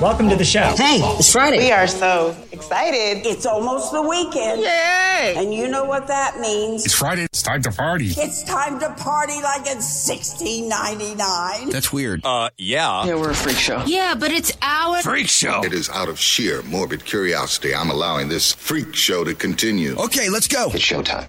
Welcome to the show. Hey, it's Friday. We are so excited. It's almost the weekend. Yay! And you know what that means. It's Friday. It's time to party. It's time to party like it's 1699. That's weird. Uh, yeah. Yeah, we're a freak show. Yeah, but it's our Freak show. It is out of sheer morbid curiosity I'm allowing this freak show to continue. Okay, let's go. It's showtime.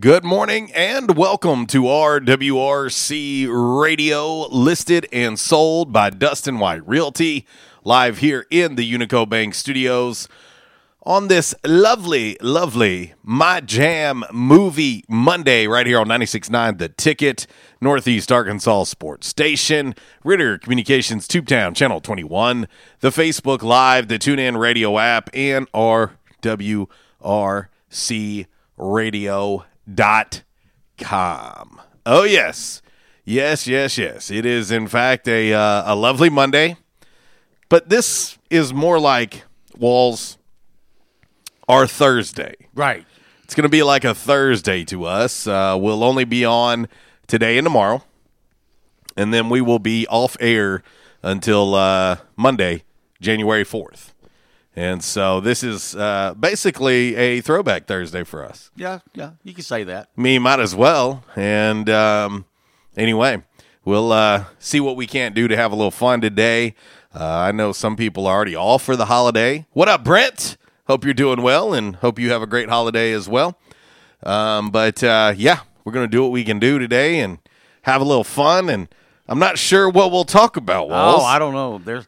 Good morning and welcome to RWRC Radio, listed and sold by Dustin White Realty, live here in the Unico Bank studios on this lovely, lovely My Jam movie Monday, right here on 96.9 The Ticket, Northeast Arkansas Sports Station, Ritter Communications Tubetown Channel 21, the Facebook Live, the TuneIn Radio app, and RWRC Radio dot com. Oh yes, yes, yes, yes. It is in fact a uh, a lovely Monday, but this is more like Walls our Thursday. Right. It's going to be like a Thursday to us. Uh, we'll only be on today and tomorrow, and then we will be off air until uh, Monday, January fourth. And so this is uh, basically a throwback Thursday for us. Yeah, yeah, you can say that. Me might as well. And um, anyway, we'll uh, see what we can't do to have a little fun today. Uh, I know some people are already off for the holiday. What up, Brent? Hope you're doing well and hope you have a great holiday as well. Um, but uh, yeah, we're going to do what we can do today and have a little fun. And I'm not sure what we'll talk about, Walls. Oh, I don't know. There's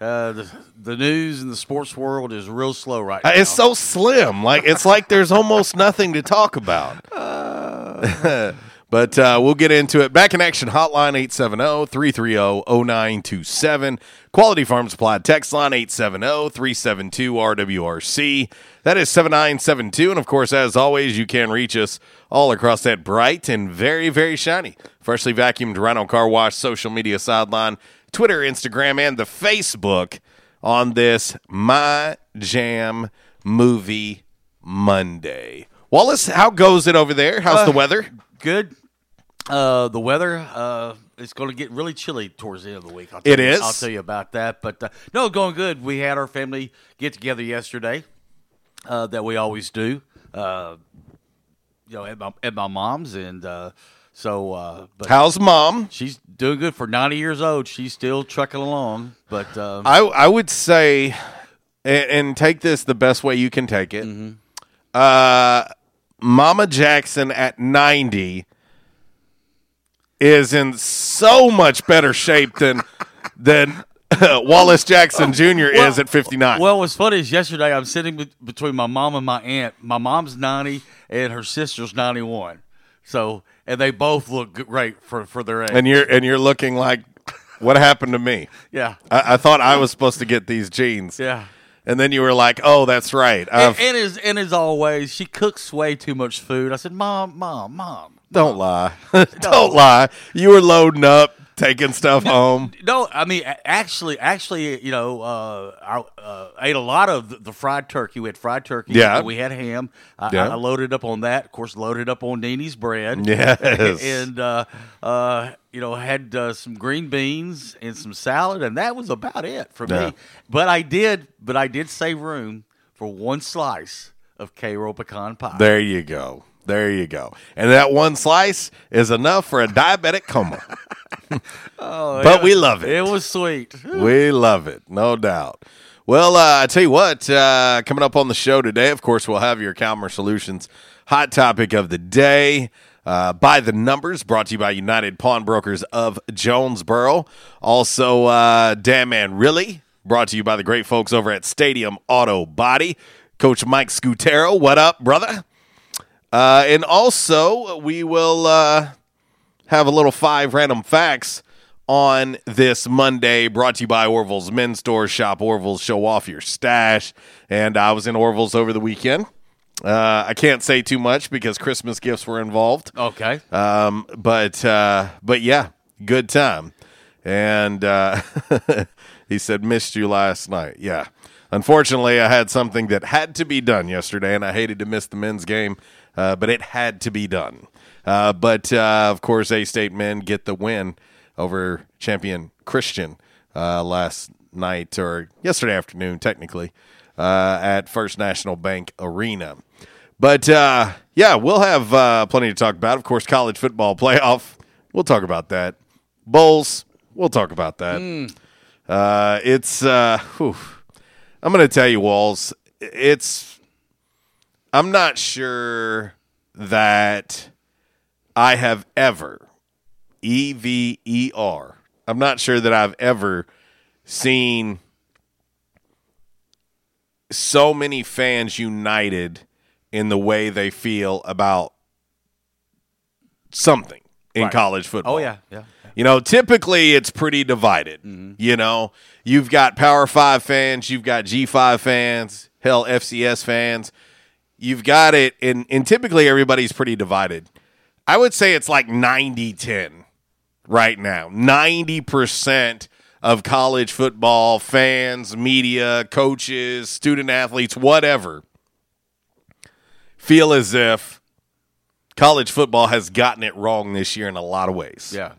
uh, the, the news in the sports world is real slow right now. Uh, It's so slim. Like it's like there's almost nothing to talk about. but uh, we'll get into it. Back in action hotline oh, 870-330-0927. Quality Farm Supply text line oh, 870-372-RWRC. That is 7972 and of course as always you can reach us all across that bright and very very shiny freshly vacuumed Rhino car wash social media sideline, Twitter, Instagram and the Facebook on this My Jam Movie Monday. Wallace, how goes it over there? How's the Uh, weather? Good. Uh, the weather uh, is going to get really chilly towards the end of the week. I'll It you, is? I'll tell you about that. But uh, no, going good. We had our family get together yesterday. Uh, that we always do. Uh, you know, at my, at my mom's, and uh, so. Uh, but How's mom? She's doing good for ninety years old. She's still trucking along. But um, I I would say, and, and take this the best way you can take it. Mm-hmm. Uh, Mama Jackson at ninety is in so much better shape than than Wallace Jackson Jr. is at 59. Well, what's funny is yesterday I'm sitting be- between my mom and my aunt. My mom's 90 and her sister's 91. So, and they both look great for, for their age. and you're and you're looking like what happened to me? Yeah. I, I thought I was supposed to get these jeans. Yeah. And then you were like, "Oh, that's right." And, and as and as always, she cooks way too much food. I said, "Mom, mom, mom." don't lie. don't lie. You were loading up, taking stuff home. No, I mean actually, actually, you know, uh, I uh, ate a lot of the, fried turkey. We had fried turkey. Yeah. we had ham. I, Yeah. I, I loaded up on that. Of course, loaded up on Nini's bread. Yes. and uh, uh, you know, had uh, some green beans and some salad, and that was about it for Yeah. me. But I did, but I did save room for one slice of Karo pecan pie. There you go. There you go. And that one slice is enough for a diabetic coma. Oh, but we love it. It was sweet. We love it, no doubt. Well, uh, I tell you what, uh, coming up on the show today, of course, we'll have your Calmer Solutions hot topic of the day. Uh, by the numbers, brought to you by United Pawnbrokers of Jonesboro. Also, uh, Damn Man Really, brought to you by the great folks over at Stadium Auto Body. Coach Mike Scutero, what up, brother? Uh, and also, we will uh, have a little five random facts on this Monday, brought to you by Orville's Men's Store. Shop Orville's, show off your stash. And I was in Orville's over the weekend. Uh, I can't say too much because Christmas gifts were involved. Okay. Um, but uh, but yeah, good time. And uh, he said, "Missed you last night." Yeah. Unfortunately, I had something that had to be done yesterday, and I hated to miss the men's game, uh, but it had to be done. Uh, but uh, of course, A State men get the win over Champion Christian uh, last night or yesterday afternoon, technically, uh, at First National Bank Arena. But uh, yeah, we'll have uh, plenty to talk about. Of course, college football playoff. We'll talk about that. Bowls. We'll talk about that. Uh, it's. Uh, whew. I'm going to tell you, Walls. It's. I'm not sure that I have ever E V E R. I'm not sure that I've ever seen so many fans united in the way they feel about something in Right. college oh, football. Oh yeah, yeah. You know, typically it's pretty divided. Mm-hmm. You know, you've got Power Five fans, you've got G Five fans, hell, FCS fans. You've got it, and, and typically everybody's pretty divided. I would say it's like 90 10 right now. 90% of college football fans, media, coaches, student athletes, whatever, feel as if college football has gotten it wrong this year in a lot of ways. Yeah.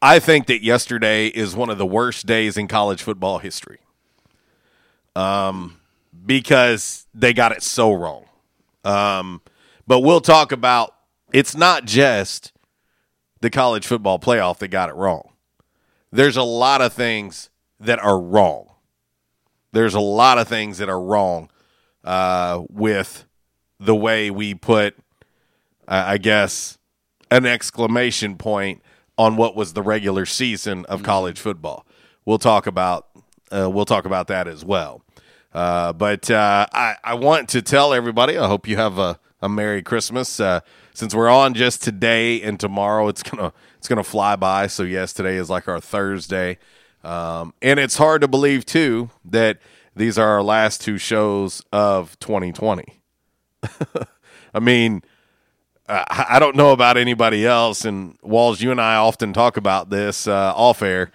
I think that yesterday is one of the worst days in college football history. Um, because they got it so wrong. Um, but we'll talk about it's not just the college football playoff that got it wrong. There's a lot of things that are wrong. There's a lot of things that are wrong uh, with the way we put, uh, I guess, an exclamation point on what was the regular season of college football. We'll talk about uh, we'll talk about that as well. Uh, but uh, I, I want to tell everybody. I hope you have a, a Merry Christmas. Since we're on just today and tomorrow, it's gonna it's gonna fly by. So yes, today is like our Thursday, um, and it's hard to believe too that these are our last two shows of 2020. I mean, I I don't know about anybody else, and Walls, you and I often talk about this uh, off air,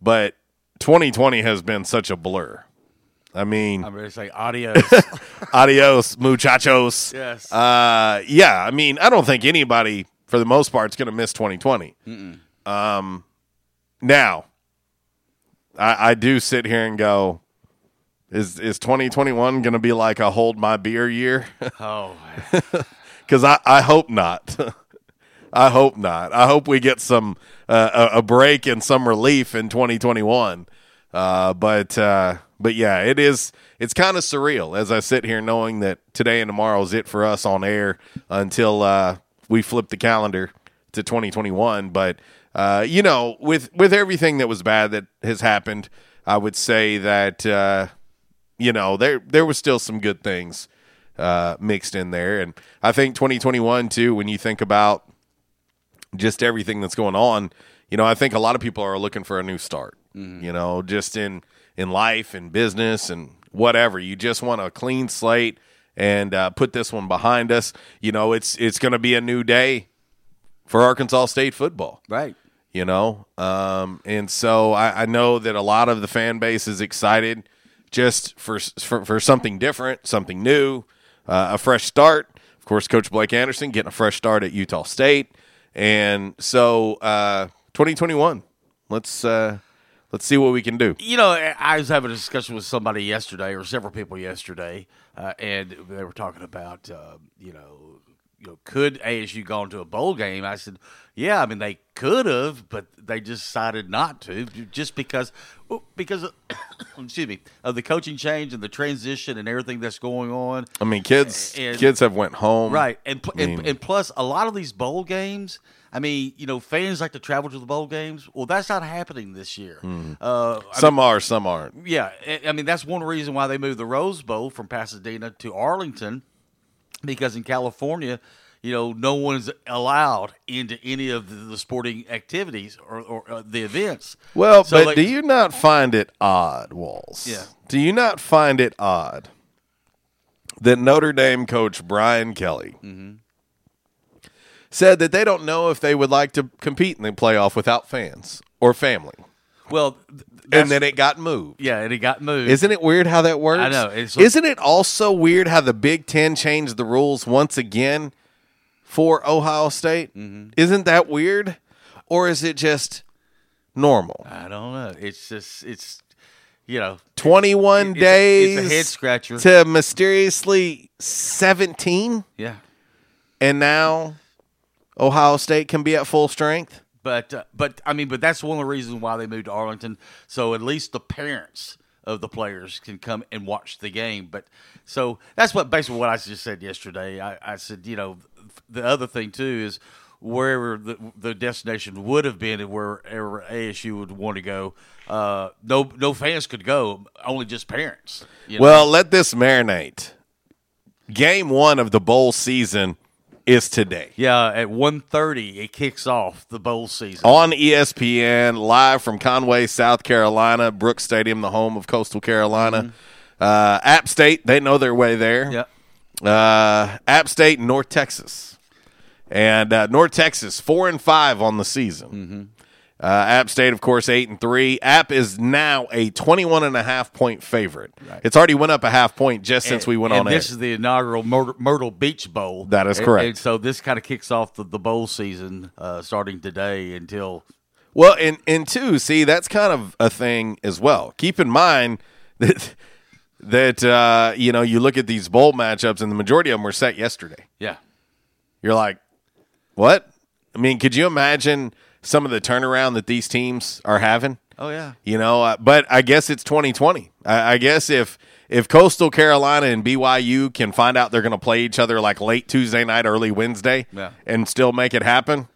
but 2020 has been such a blur. I mean, I'm ready to say adios. adios, muchachos. Yes. Uh, yeah, I mean, I don't think anybody, for the most part, is going to miss 2020. Um, now, I, I do sit here and go, is is 2021 going to be like a hold my beer year? oh, Because I, I hope not. I hope not. I hope we get some uh, a, a break and some relief in 2021. Uh, but uh, but yeah, it is. It's kind of surreal as I sit here knowing that today and tomorrow is it for us on air until uh, we flip the calendar to 2021. But uh, you know, with with everything that was bad that has happened, I would say that uh, you know there there was still some good things uh, mixed in there, and I think 2021 too. When you think about just everything that's going on, you know, I think a lot of people are looking for a new start. You know, just in in life and business and whatever. You just want a clean slate and uh, put this one behind us. You know, it's it's going to be a new day for Arkansas State football, right? You know, um, and so I, I know that a lot of the fan base is excited just for for, for something different, something new, uh, a fresh start. Of course, Coach Blake Anderson getting a fresh start at Utah State, and so uh, 2021. Let's uh, let's see what we can do. You know, I was having a discussion with somebody yesterday, or several people yesterday, uh, and they were talking about, uh, you know, you know, could ASU gone to a bowl game? I said, yeah. I mean, they could have, but they decided not to, just because, because, of, excuse me, of the coaching change and the transition and everything that's going on. I mean, kids And- kids have went home, right? And, I mean- and and plus, a lot of these bowl games. I mean, you know, fans like to travel to the bowl games. Well, that's not happening this year. Uh, I Some are, some aren't. yeah, I- mean that's one reason why they moved the Rose Bowl from Pasadena to Arlington, because in California, you know, no one's allowed into any of the, the sporting activities or, or uh, the events. Well, So, but like- do you not find it odd, Walls? Yeah. Do you not find it odd that Notre Dame coach Brian Kelly Mm-hmm. Said that they don't know if they would like to compete in the playoff without fans or family, Well, th- and then it got moved? yeah, and it got moved. Isn't it weird how that works? I know, it's- Isn't it also weird how the Big Ten changed the rules once again for Ohio State? Mm-hmm. Isn't that weird, or is it just normal? I don't know. It's just it's you know 21 It's a- days it's a head scratcher. to mysteriously 17 yeah. and now ohio state can be at full strength But uh, but I mean, but that's one of the reasons why they moved to Arlington, so at least the parents of the players can come and watch the game. But so that's what basically what I just said yesterday. I, I said, you know, the other thing too is wherever the, the destination would have been and wherever ASU would want to go, uh, no no fans could go, only just parents. you know? well let this marinate game one of the bowl season is today yeah, at 1.30 it kicks off the bowl season. on espn live from conway south carolina brooks stadium the home of coastal carolina uh, app state they know their way there Yep. uh, App State North Texas, and uh, North Texas four and five on the season. Mm-hmm. Uh, App State, of course, eight and three. App is now a 21 and a half point favorite. It's already went up a half point just since And- we went and on air. this is the inaugural Myrtle, Myrtle Beach Bowl. That is And- correct. And so this kind of kicks off the, the bowl season uh, starting today until Well, and and two, see, that's kind of a thing as well. Keep in mind that that uh, you know you look at these bowl matchups, and the majority of them were set yesterday. yeah. You're like, what? I mean, could you imagine some of the turnaround that these teams are having? Oh yeah. You know, uh, but I guess it's 2020. I, I guess if if Coastal Carolina and BYU can find out they're going to play each other like late Tuesday night, early Wednesday, Yeah. and still make it happen,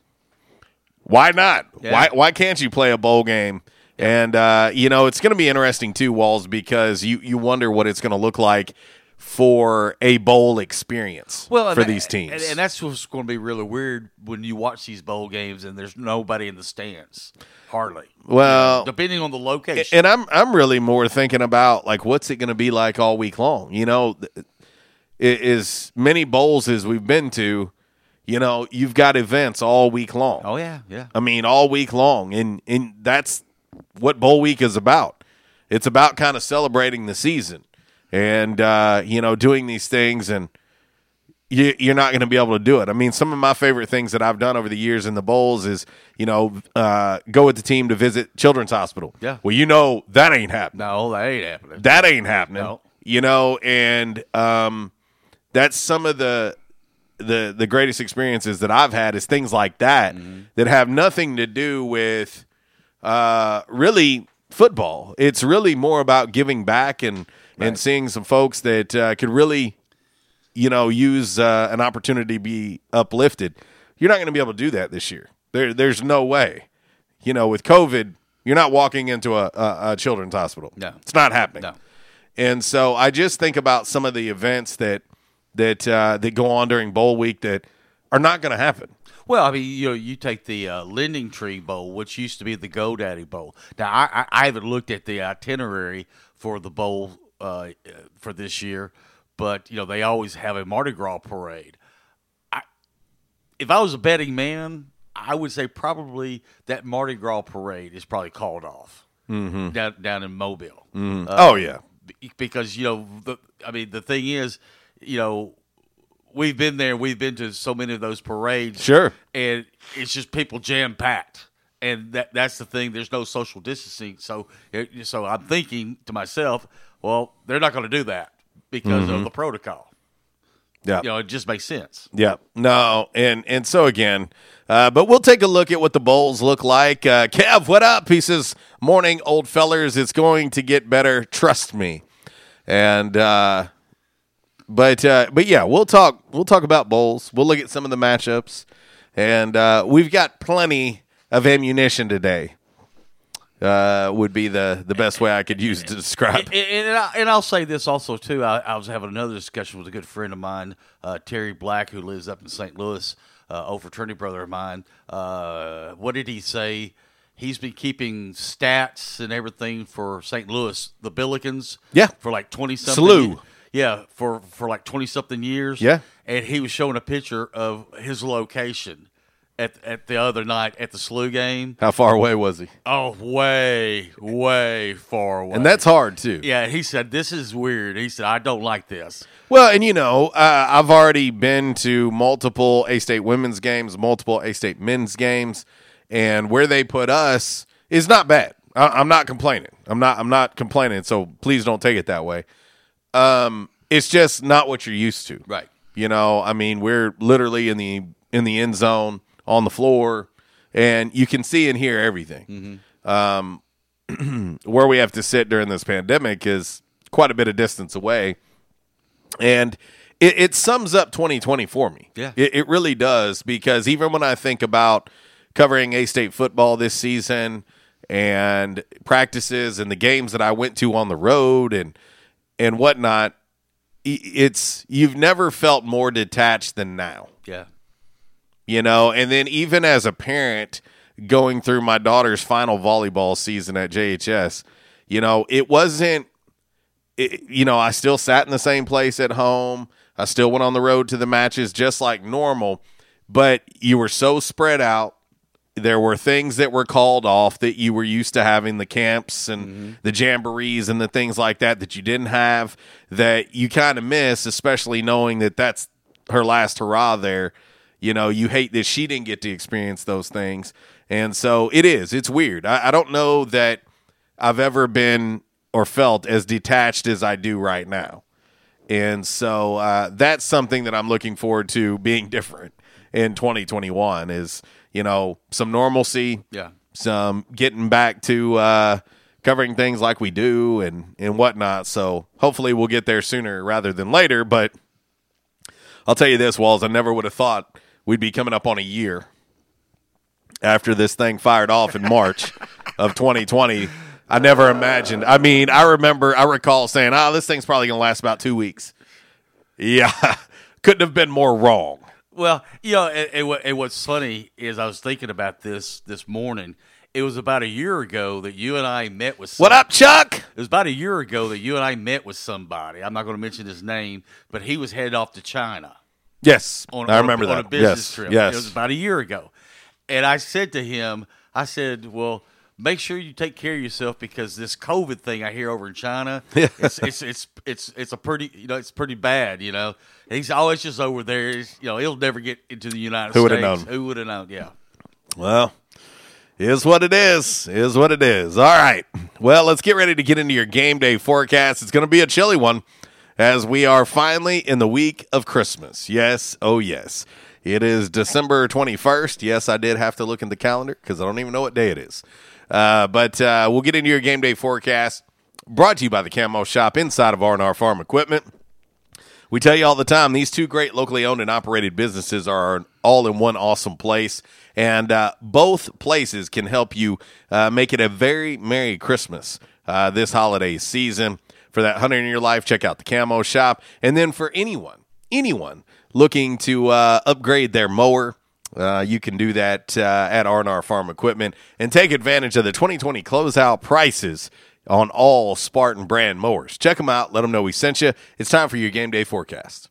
why not? Yeah. Why why can't you play a bowl game? And uh, you know, it's going to be interesting too, Walls, because you you wonder what it's going to look like for a bowl experience Well, for and- these teams. and, and that's what's going to be really weird when you watch these bowl games and there's nobody in the stands, hardly. well, Depending on the location. and I'm I'm really more thinking about like what's it going to be like all week long. You know, as many bowls as we've been to, you know, you've got events all week long. oh yeah, yeah. I mean, all week long, and and that's what bowl week is about. It's about kind of celebrating the season, and uh, you know, doing these things, and you, you're not going to be able to do it. I mean, some of my favorite things that I've done over the years in the bowls is, you know, uh, go with the team to visit Children's Hospital. Yeah. Well, you know that ain't happening. No, that ain't happening. That ain't happening. No. You know, and um, that's some of the the the greatest experiences that I've had is things like that that have nothing to do with uh, really football. It's really more about giving back and and seeing some folks that uh, could really, you know, use uh, an opportunity to be uplifted. You're not going to be able to do that this year. There, there's no way. you know, with COVID, you're not walking into a, a, a children's hospital. No. it's not happening. No. And so I just think about some of the events that that uh, that go on during bowl week that are not going to happen. Well, I mean, you know, you take the uh, Lending Tree Bowl, which used to be the GoDaddy Bowl. Now, I, I, I haven't looked at the itinerary for the bowl uh, for this year, but you know, they always have a Mardi Gras parade. I, if I was a betting man, I would say probably that Mardi Gras parade is probably called off Mhm. down down in Mobile. Mhm. Uh, Oh, yeah. because you know, the, I mean, the thing is, you know, we've been there. We've been to so many of those parades. Sure. and it's just people jam packed, and that that's the thing. There's no social distancing, so so I'm thinking to myself, well, they're not going to do that because Mhm. of the protocol. Yeah. You know, it just makes sense. Yeah, no, and and so again, uh, but we'll take a look at what the bowls look like. Uh, Kev, what up? He says, "Morning, old fellers. It's going to get better. Trust me." And uh, but uh, but yeah, we'll talk. We'll talk about bowls. We'll look at some of the matchups, and uh, we've got plenty of ammunition today. Uh, would be the the best way I could use to describe. And, and, I, and I'll say this also too. I, I was having another discussion with a good friend of mine, uh, Terry Black, who lives up in St. Louis, uh, old fraternity brother of mine. Uh, what did he say? He's been keeping stats and everything for St. Louis, the Billikens. Yeah. for like twenty something. Yeah, for for like twenty something years. Yeah. and he was showing a picture of his location at at the other night at the SLU game. How far away was he? Oh, way, way far away. And that's hard too. Yeah, he said this is weird. He said I don't like this. Well, and you know, uh, I've already been to multiple A State women's games, multiple A State men's games, and where they put us is not bad. I- I'm not complaining. I'm not. I'm not complaining. So please don't take it that way. Um, it's just not what you're used to. Right. You know, I mean, we're literally in the in the end zone on the floor, and you can see and hear everything. Um, where we have to sit during this pandemic is quite a bit of distance away, and it, it sums up 2020 for me. Yeah. it, it really does because even when I think about covering A State football this season and practices and the games that I went to on the road and and whatnot, it's you've never felt more detached than now Yeah. You know? And then even as a parent going through my daughter's final volleyball season at jhs you know it wasn't it, you know i still sat in the same place at home. I still went on the road to the matches just like normal. But you were so spread out. There were things that were called off that you were used to having the camps and mm-hmm. the jamborees and the things like that that you didn't have that you kind of miss especially knowing that that's her last hurrah there you know you hate that she didn't get to experience those things and so it is it's weird i, I don't know that i've ever been or felt as detached as i do right now and so uh, that's something that I'm looking forward to being different in 2021 is, you know, some normalcy, Yeah. some getting back to uh, covering things like we do and, and whatnot. So hopefully we'll get there sooner rather than later. But I'll tell you this, Walls, I never would have thought we'd be coming up on a year after this thing fired off in March of 2020. I never imagined. I mean, I remember, I recall saying, "Oh, this thing's probably going to last about two weeks." Yeah, couldn't have been more wrong. Well, you know, and, and, what- and what's funny is I was thinking about this this morning. It was about a year ago that you and I met with. What up, Chuck? It was about a year ago that you and I met with somebody. I'm not going to mention his name, but he was headed off to China. Yes, on, I on remember a, on that. a business yes, trip. yes. It was about a year ago. And I said to him, I said, well, make sure you take care of yourself because this COVID thing I hear over in China, it's, it's, it's, it's, it's a pretty, you know, it's pretty bad, you know. And he's always just over there. He's, you know, he'll never get into the United Who States. Who would've known? Who would have known? Yeah. Well, is what it is. Is what it is. All right. Well, let's get ready to get into your game day forecast. It's going to be a chilly one as we are finally in the week of Christmas. Yes. Oh, yes. It is December 21st. Yes, I did have to look in the calendar because I don't even know what day it is. Uh, but uh, we'll get into your game day forecast brought to you by the Camo Shop inside of R&R Farm Equipment. We tell you all the time, these two great locally owned and operated businesses are all in one awesome place. And uh, both places can help you uh, make it a very Merry Christmas uh, this holiday season. For that 100 in your life, check out the Camo Shop. And then for anyone, anyone looking to uh, upgrade their mower, uh, you can do that uh, at R&R Farm Equipment and take advantage of the 2020 closeout prices on all Spartan brand mowers. Check them out. Let them know we sent you. It's time for your game day forecast.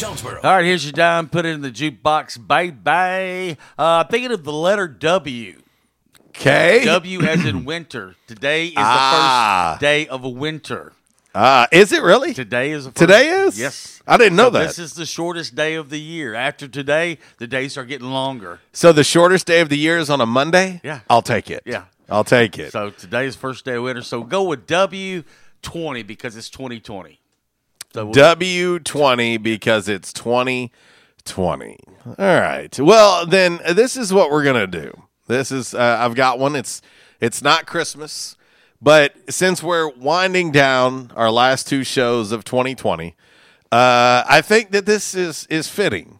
Jonesboro. All right, here's your dime. Put it in the jukebox. Bye bye. Uh, thinking of the letter W. Okay. W as in winter. Today is Ah. the first day of a winter. Uh, is it really? Today is Today is? Yes. I didn't know So that. This is the shortest day of the year. After today, the days are getting longer. So the shortest day of the year is on a Monday? Yeah. I'll take it. Yeah. I'll take it. So today's first day of winter. So go with W twenty because it's twenty twenty. So we'll- W20 because it's 2020. All right. Well, then this is what we're going to do. This is uh, I've got one. It's it's not Christmas, but since we're winding down our last two shows of 2020, uh, I think that this is is fitting.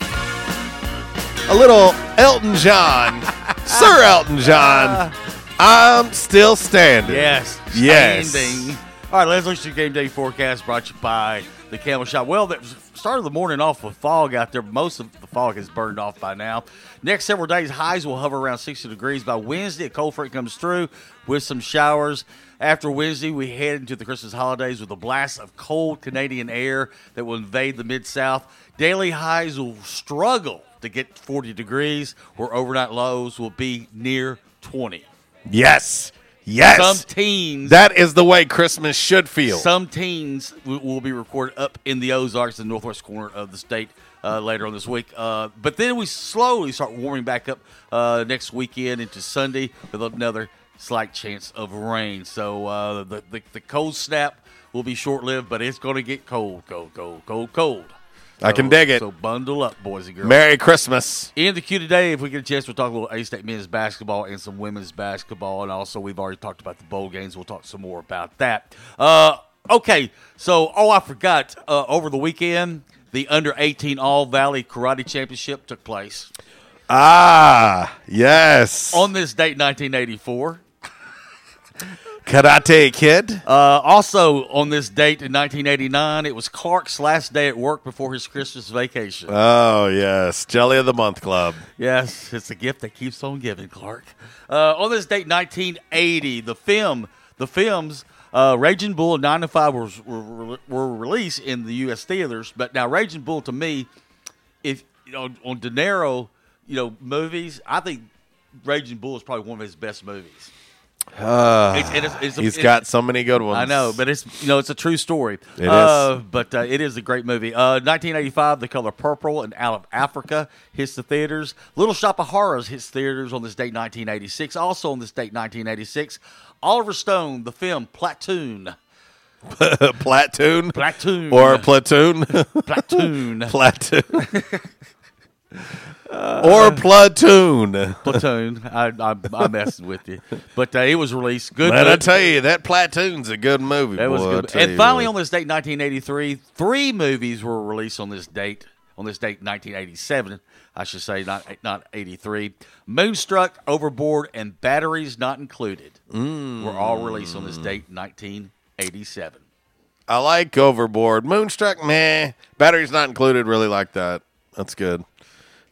A little Elton John, Sir Elton John. I'm still standing. Yes. Yes. Standing. All right, let's look at your game day forecast brought to you by the Camo Shop. Well, that started the morning off with fog out there. Most of the fog has burned off by now. Next several days, highs will hover around 60 degrees. By Wednesday, a cold front comes through with some showers. After Wednesday, we head into the Christmas holidays with a blast of cold Canadian air that will invade the Mid South. Daily highs will struggle to get 40 degrees, where overnight lows will be near 20. Yes. Yes. Some teens. That is the way Christmas should feel. Some teens will, will be recorded up in the Ozarks, in the northwest corner of the state, uh, later on this week. Uh, but then we slowly start warming back up uh, next weekend into Sunday with another slight chance of rain. So uh, the, the the cold snap will be short lived, but it's going to get cold, cold, cold, cold, cold. I can dig it. So bundle up, boys and girls. Merry Christmas. In the queue today, if we get a chance, we'll talk a little A State men's basketball and some women's basketball. And also, we've already talked about the bowl games. We'll talk some more about that. Uh, okay, so, oh, I forgot. Uh, over the weekend, the under 18 All Valley Karate Championship took place. Ah, yes. On this date, 1984. Karate Kid. Uh, also, on this date in 1989, it was Clark's last day at work before his Christmas vacation. Oh, yes. Jelly of the Month Club. Yes, it's a gift that keeps on giving, Clark. Uh, on this date, 1980, the film, the films, uh, Raging Bull and Nine to Five were, were, were released in the U.S. theaters. But now, Raging Bull, to me, if you know on De Niro, you know movies, I think Raging Bull is probably one of his best movies. Uh, It's- it is- it's a- he's got so many good ones. I know, but it's you know it's a true story. It uh, but uh, it is a great movie. Uh, 1985, The Color Purple and Out of Africa hits the theaters. Little Shop of Horrors hits theaters on this date, 1986. Also on this date, 1986, Oliver Stone, the film Platoon. Platoon. Platoon. Or Platoon. Platoon. Platoon. Uh, or uh, Platoon. Platoon. I, I, I'm messing with you, but uh, it was released. Good. Man, I tell you, that Platoon's a good movie. That was boy, I good. And finally, what. on this date, 1983, three movies were released on this date. On this date, 1987, I should say, not not 83. Moonstruck, Overboard, and Batteries Not Included were all released on this mm. date, 1987. I like Overboard. Moonstruck, meh. Batteries not included. Really like that. That's good.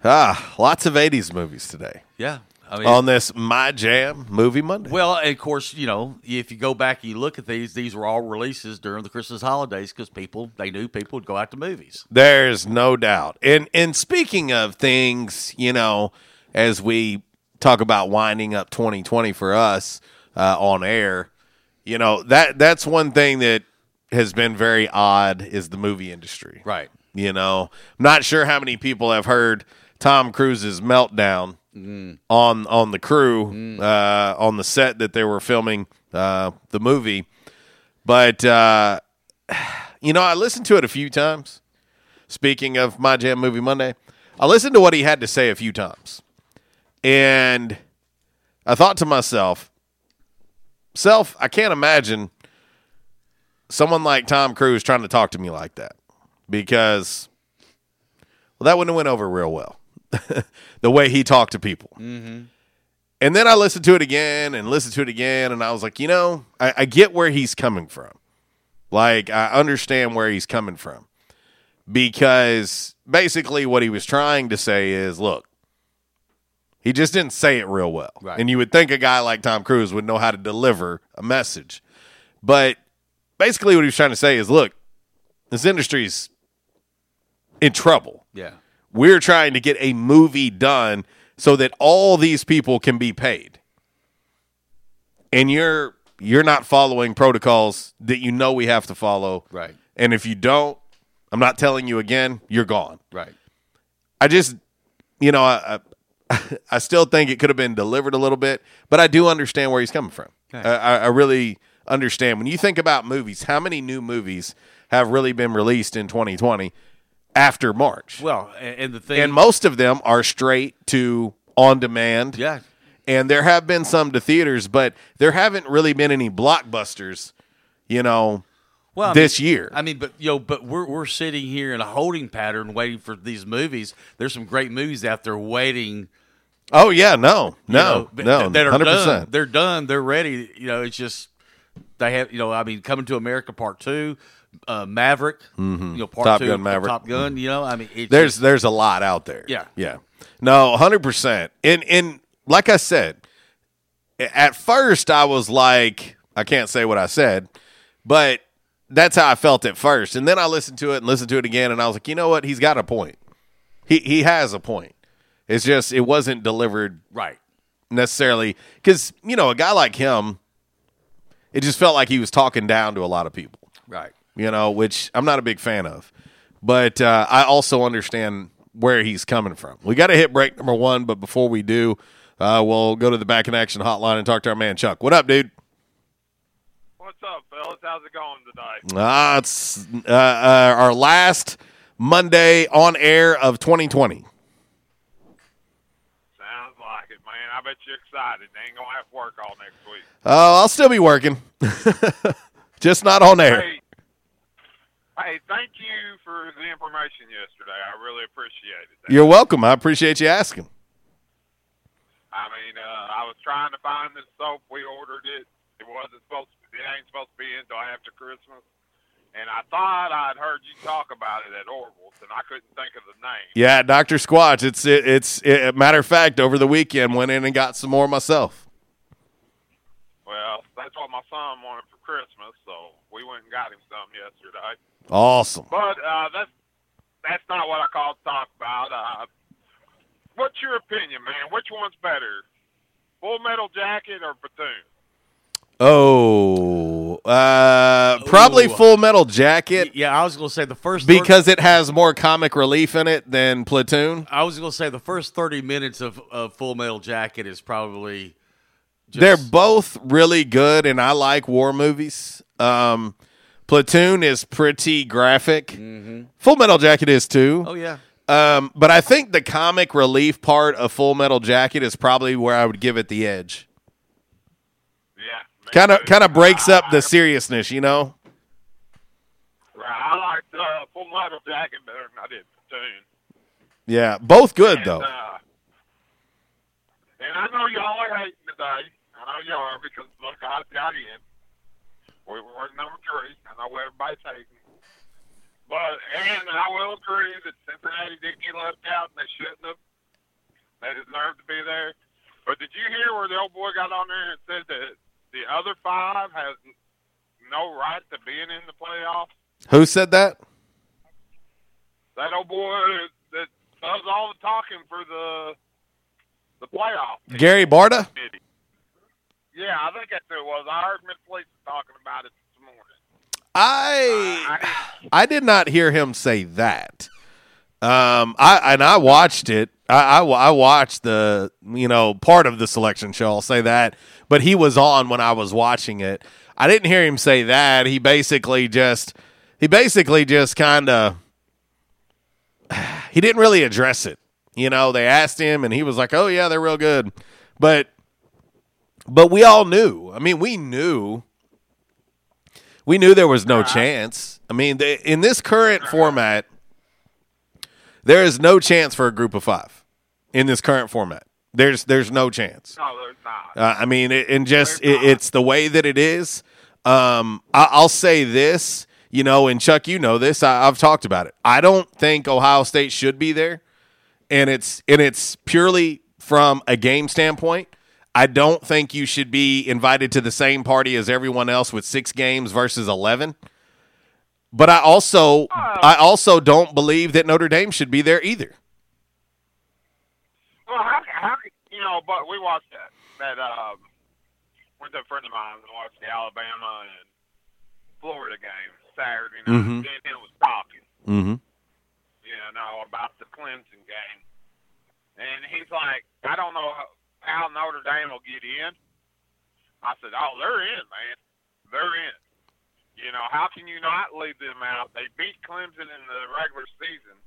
Ah, lots of 80s movies today. Yeah. I mean, On this My Jam Movie Monday. well, of course, you know, if you go back and you look at these, these were all releases during the Christmas holidays because people, they knew people would go out to movies. There's no doubt. And and speaking of things, you know, as we talk about winding up 2020 for us uh, on air, you know that that's one thing that has been very odd is the movie industry. Right. You know, I'm not sure how many people have heard Tom Cruise's meltdown Mm. on on the crew uh, on the set that they were filming uh, the movie, but uh, you know, I listened to it a few times. Speaking of my jam movie Monday, I listened to what he had to say a few times, and I thought to myself, self, I can't imagine someone like Tom Cruise trying to talk to me like that because well, that wouldn't have went over real well. the way he talked to people. Mm-hmm. And then I listened to it again and listened to it again, and I was like, you know, I, I get where he's coming from. Like, I understand where he's coming from. Because basically, what he was trying to say is look, he just didn't say it real well. Right. And you would think a guy like Tom Cruise would know how to deliver a message. But basically, what he was trying to say is look, this industry's in trouble Yeah. We're trying to get a movie done so that all these people can be paid and you're you're not following protocols that you know we have to follow Right. and if you don't i'm not telling you again you're gone Right. i just you know i i, I still think it could have been delivered a little bit but i do understand where he's coming from Okay. I, I I really understand when you think about movies how many new movies have really been released in 2020 after march Well, and, the thing, and most of them are straight to on demand. yeah, And there have been some to theaters, but there haven't really been any blockbusters, you know, well, I this mean- year. I mean, but yo, but we're we're sitting here in a holding pattern, waiting for these movies. There's some great movies out there waiting. oh yeah, no, you no, know, no, that are done. They're done. They're ready. You know, it's just they have. You know, I mean, coming to America Part Two, uh, Maverick. You know, Part Mm-hmm. Top Two, Gun Maverick. Top Gun. You know, I mean, it's There's just- there's a lot out there. Yeah. yeah, no, hundred percent. And and like I said, at first I was like, I can't say what I said, but that's how I felt at first. And then I listened to it and listened to it again, and I was like, you know what? He's got a point. He he has a point. It's just it wasn't delivered right. necessarily because you know a guy like him, it just felt like he was talking down to a lot of people. Right. You know, which I'm not a big fan of, but uh, I also understand where he's coming from. We got to hit break number one, but before we do, uh, we'll go to the back in action hotline and talk to our man Chuck. What up, dude? What's up, fellas? How's it going today? Ah, it's uh, uh, our last Monday on air of 2020. Sounds like it, man. I bet you're excited. They ain't gonna have to work all next week. Oh, I'll still be working, just not on air. Hey, hey, thank you for the information yesterday. I really appreciate it. You're welcome. I appreciate you asking. I mean, uh, I was trying to find this soap. We ordered it. It wasn't supposed to. It ain't supposed to be until after Christmas. And I thought I'd heard you talk about it at Orville's, and I couldn't think of the name. Yeah, Doctor Squatch. It's it, it's it, matter of fact. Over the weekend, went in and got some more myself. Well, that's what my son wanted for Christmas, so we went and got him some yesterday. Awesome. But uh, that's that's not what I called to talk about. Uh, what's your opinion, man? Which one's better, Full Metal Jacket or Platoon? Oh, uh, probably Ooh. Full Metal Jacket Yeah, I was going to say the first 30 because it has more comic relief in it than Platoon. I was going to say the first thirty minutes of, of Full Metal Jacket is probably. Just, They're both really good, and I like war movies. Um, Platoon is pretty graphic. Full Metal Jacket is too. Mm-hmm. Oh yeah. Um, but I think the comic relief part of Full Metal Jacket is probably where I would give it the edge. Yeah. Kind of, kind of breaks up the seriousness, you know. Right, I liked uh, Full Metal Jacket better than I did Platoon. Yeah, both good And, though. Uh, and I know y'all are hating today. I know y'all are because look, I got in. We were number three. I know what everybody's hating. But and I will agree that Cincinnati did get left out and they shouldn't have. They deserve to be there. But did you hear where the old boy got on there and said that the other five has no right to being in the playoffs? Who said that? That old boy that does all the talking for the the playoffs. Gary Barta. Yeah, I think that's who it was. I heard Miss Lisa talking about it this morning. I I did not hear him say that. Um, I and I watched it. I, I I watched the you know part of the selection show. I'll say that, but he was on when I was watching it. I didn't hear him say that. He basically just he basically just kind of he didn't really address it. You know, they asked him and he was like, "Oh yeah, they're real good." But but we all knew. I mean, we knew we knew there was no chance. I mean, they, in this current format, there is no chance for a group of 5 in this current format. There's there's no chance. No, there's not. Uh, I mean, it, and just it, it's the way that it is. Um, I, I'll say this, you know, and Chuck, you know this. I, I've talked about it. I don't think Ohio State should be there, and it's and it's purely from a game standpoint. I don't think you should be invited to the same party as everyone else with six games versus eleven. But I also I also don't believe that Notre Dame should be there either. Well, how, how you know? But we watched that that um, with a friend of mine and watched the Alabama and Florida game Saturday night. Mhm. And it was talking, Mm-hmm. you know, about the Clemson game, and he's like, I don't know how, how Notre Dame will get in. I said, Oh, they're in, man. They're in. You know, how can you not leave them out? They beat Clemson in the regular season.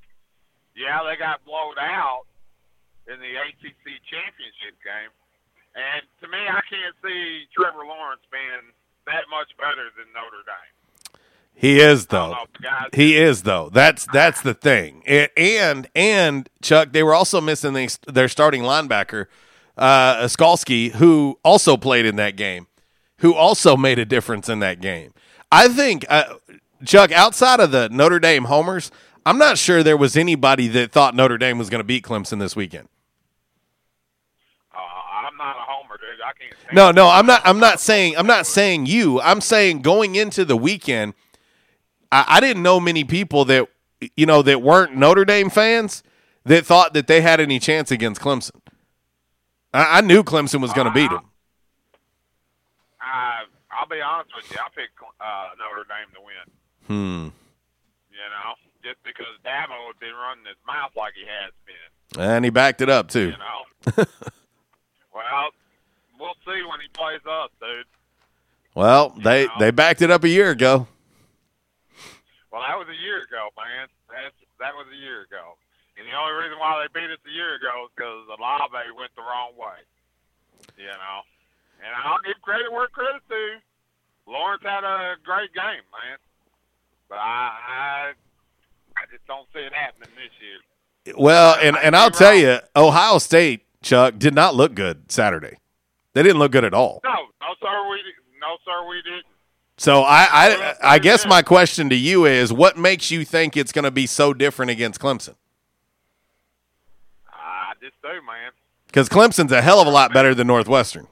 Yeah, they got blowed out in the ACC championship game. And to me, I can't see Trevor Lawrence being that much better than Notre Dame. He is though. He is though. That's that's the thing. And and Chuck, they were also missing the, their starting linebacker, uh, Skalski, who also played in that game, who also made a difference in that game. I think uh, Chuck, outside of the Notre Dame homers, I'm not sure there was anybody that thought Notre Dame was going to beat Clemson this weekend. Uh, I'm not a homer, dude. I can't. No, no, I'm not. I'm not saying. I'm not saying you. I'm saying going into the weekend, I, I didn't know many people that you know that weren't Notre Dame fans that thought that they had any chance against Clemson. I, I knew Clemson was going to beat them. I, I'll be honest with you. I picked uh, Notre Dame to win. Hmm. You know, just because Dabo had been running his mouth like he has been. And he backed it up too. You know. well, we'll see when he plays us, dude. Well, they they backed it up a year ago. Well, that was a year ago, man. That's that was a year ago. The only reason why they beat us a year ago is because Olave went the wrong way. You know, and I'll give credit where credit's due. Lawrence had a great game, man. But I, I, I just don't see it happening this year. Well, and and I'll tell you, Ohio State Chuck did not look good Saturday. They didn't look good at all. No, no, sir, we didn't. No, sir, we didn't. So I, I I guess my question to you is, what makes you think it's going to be so different against Clemson? Just do, man. Because Clemson's a hell of a lot better than Northwestern.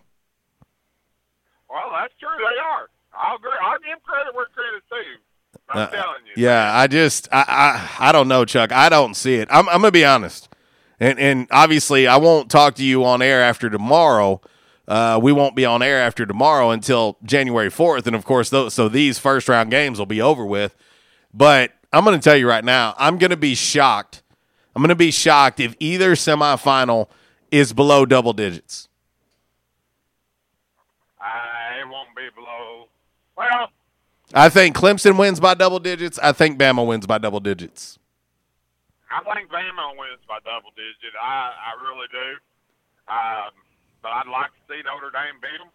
Well, that's true. They are. I'll agree. I'll give credit where credit's due. I'm Uh, telling you. Yeah, I just I, I I don't know, Chuck. I don't see it. I'm I'm gonna be honest, and and obviously I won't talk to you on air after tomorrow. Uh, we won't be on air after tomorrow until January fourth, and of course, those, so these first round games will be over with. But I'm gonna tell you right now, I'm gonna be shocked. I'm gonna be shocked if either semifinal is below double digits. I, won't be below. Well, I think Clemson wins by double digits. I think Bama wins by double digits. I think Bama wins by double digit. I, I really do. Um, but I'd like to see Notre Dame beat them,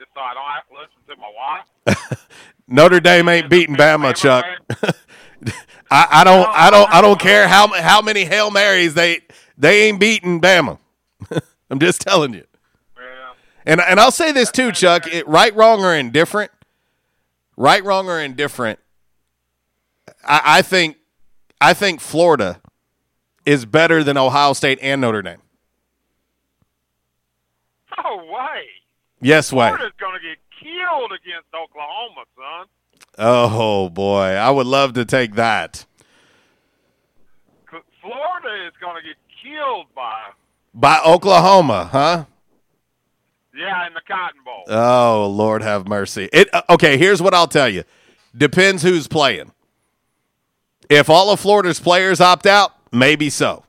just so I don't have to listen to my wife. Notre Dame ain't beating Bama, Chuck. I, oh, I don't, I don't, I don't care how how many hail marys they they ain't beating Bama. I'm just telling you. And and I'll say this too, Chuck. It, right, wrong, or indifferent. Right, wrong, or indifferent. I, I think I think Florida is better than Ohio State and Notre Dame. No way. Yes, way. Florida's going to get killed against Oklahoma, son. Oh boy, I would love to take that. Florida is going to get killed by, By Oklahoma, huh? yeah, in the Cotton Bowl. Oh Lord, have mercy. It uh, okay. Here's what I'll tell you. Depends who's playing. If all of Florida's players opt out, maybe so.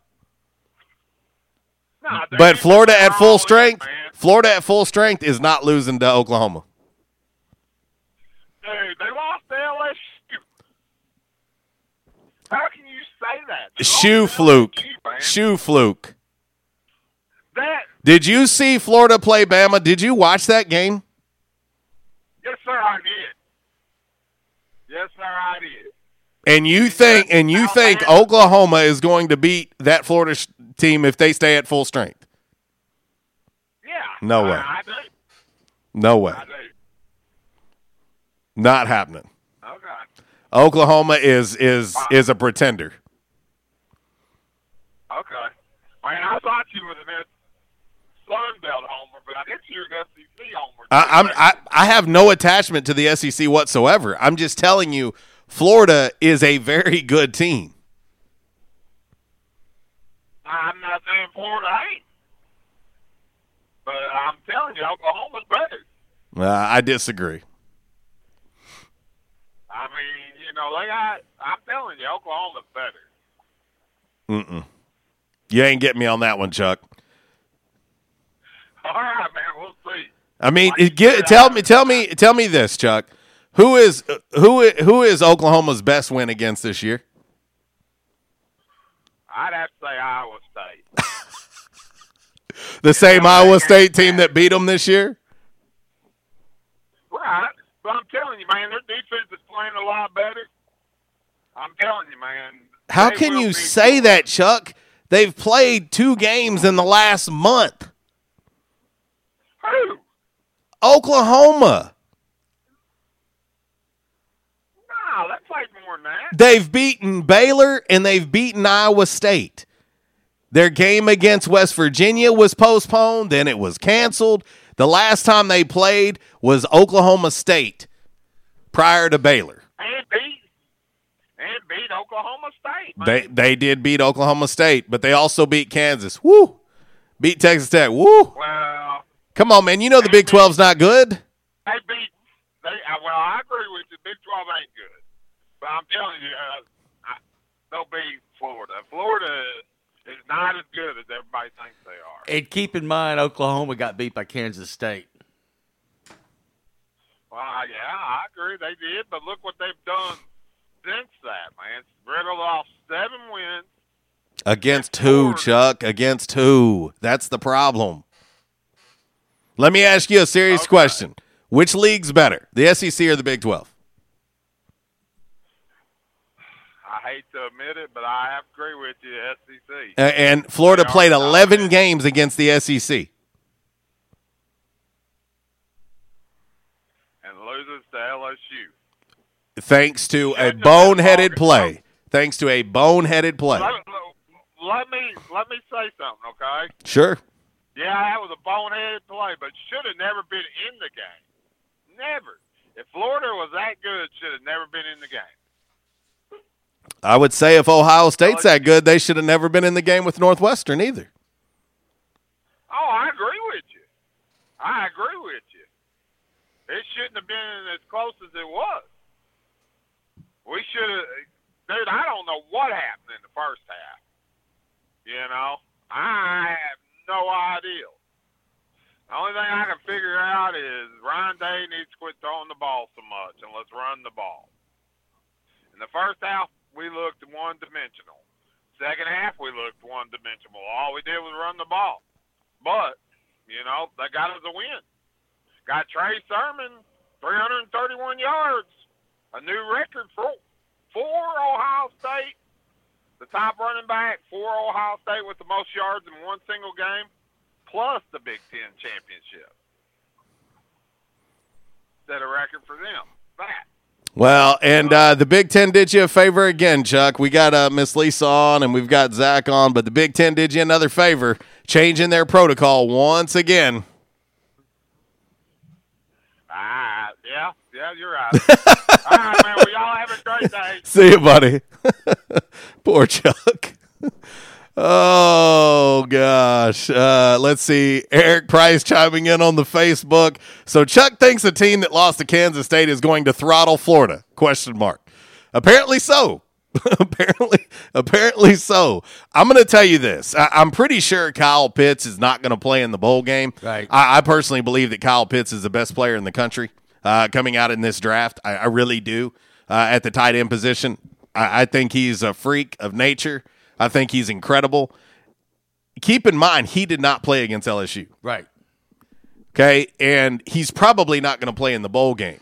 Nah, But Florida at full strength. Florida at full strength is not losing to Oklahoma. Dude, they lost to LSU. How can you say that? Shoe fluke. Shoe fluke. That Did you see Florida play Bama? Did you watch that game? yes, sir, I did. Yes, sir, I did. And you think and you think Oklahoma is going to beat that Florida sh- team if they stay at full strength? Yeah. No way. I, do. No way. I. Not happening. Okay. Oklahoma is is is a pretender. Okay. Man, I thought you were the next Sun Belt homer, but I guess you're an SEC homer. I, I'm I, I have no attachment to the SEC whatsoever. I'm just telling you, Florida is a very good team. I'm not saying Florida ain't, but I'm telling you, Oklahoma's better. Uh, I disagree. I mean, you know, they got. I'm telling you, Oklahoma's better. Mm-mm. You ain't getting me on that one, Chuck. All right, man. We'll see. I mean, it, get, tell me, tell me, tell me this, Chuck. Who is who? Who is Oklahoma's best win against this year? I'd have to say Iowa State. The same Iowa State team that beat them this year. Right. But I'm telling you, man, their defense is playing a lot better. I'm telling you, man. How can you say that, Chuck? They've played two games in the last month. Who? Oklahoma. No, they played more than that. They've beaten Baylor and they've beaten Iowa State. Their game against West Virginia was postponed, then it was canceled. The last time they played was Oklahoma State prior to Baylor. And beat Oklahoma State. Man. They they did beat Oklahoma State, but they also beat Kansas. Woo! Beat Texas Tech. Woo! Well, Come on, man. You know the Big 12's not good. they beat. They uh, well, I agree with you. Big Twelve ain't good, but I'm telling you, uh, I, they'll beat Florida. Florida is not as good as everybody thinks they are. And keep in mind, Oklahoma got beat by Kansas State. Well, yeah, I agree they did, but look what they've done since that, man. Riddle off seven wins. Against who, Chuck? Against who? That's the problem. Let me ask you a serious question. Which league's better, the SEC or the Big 12? I hate to admit it, but I have to agree with you, SEC. And Florida played dominant. 11 games against the SEC. and loses to LSU. Thanks to a boneheaded play. Thanks to a boneheaded play. Let, let me let me say something, okay? Sure. Yeah, that was a boneheaded play, but should have never been in the game. Never. If Florida was that good, should have never been in the game. I would say if Ohio State's that good, they should have never been in the game with Northwestern either. Oh, I agree with you. I agree with you. It shouldn't have been as close as it was. We should have, dude. I don't know what happened in the first half. You know, I have no idea. The only thing I can figure out is Ryan Day needs to quit throwing the ball so much and let's run the ball. In the first half, we looked one dimensional. Second half, we looked one dimensional. All we did was run the ball. But, you know, they got us a win. Got Trey Sermon, 331 yards, a new record for, for Ohio State. The top running back for Ohio State with the most yards in one single game, plus the Big Ten championship. Set a record for them. That. Well, and uh, the Big Ten did you a favor again, Chuck. We got uh, Miss Lisa on and we've got Zach on, but the Big Ten did you another favor, changing their protocol once again. Ah, yeah, yeah. All right, man. We all have a great day. See you, buddy. Poor Chuck. oh, gosh. Uh, let's see. Eric Price chiming in on the Facebook. So Chuck thinks a team that lost to Kansas State is going to throttle Florida? Question mark. Apparently so. apparently, apparently so. I'm going to tell you this. I, am pretty sure Kyle Pitts is not going to play in the bowl game. Right. I, I, personally believe that Kyle Pitts is the best player in the country uh, coming out in this draft. I, I really do. Uh, at the tight end position, I, I think he's a freak of nature. I think he's incredible. Keep in mind, he did not play against LSU. Right. Okay. And he's probably not going to play in the bowl game.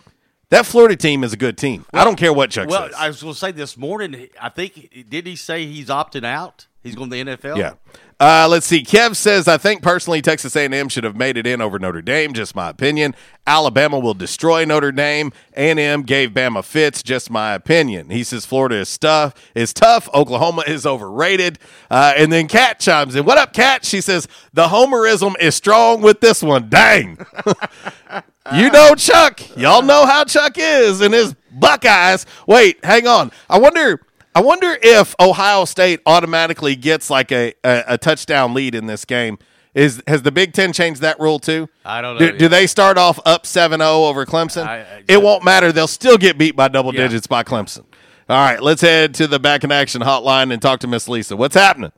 That Florida team is a good team. Well, I don't care what Chuck well, says. I was going to say this morning. I think did he say he's opting out? He's going to the NFL. Yeah. Uh, let's see. Kev says, I think personally Texas A&M should have made it in over Notre Dame. Just my opinion. Alabama will destroy Notre Dame. A&M gave Bama fits. Just my opinion. He says Florida is tough. Is tough. Oklahoma is overrated. Uh, and then Kat chimes in. What up, Kat? She says the homerism is strong with this one. Dang. you know Chuck. Y'all know how Chuck is and his Buckeyes. Wait, hang on. I wonder. I wonder if Ohio State automatically gets like a, a, a, touchdown lead in this game. Is has the Big Ten changed that rule too? I don't know. Do, do they start off up 7-0 over Clemson? I- I- it won't matter. They'll still get beat by double Yeah. digits by Clemson. All right, let's head to the back in action hotline and talk to Miss Lisa. What's happening?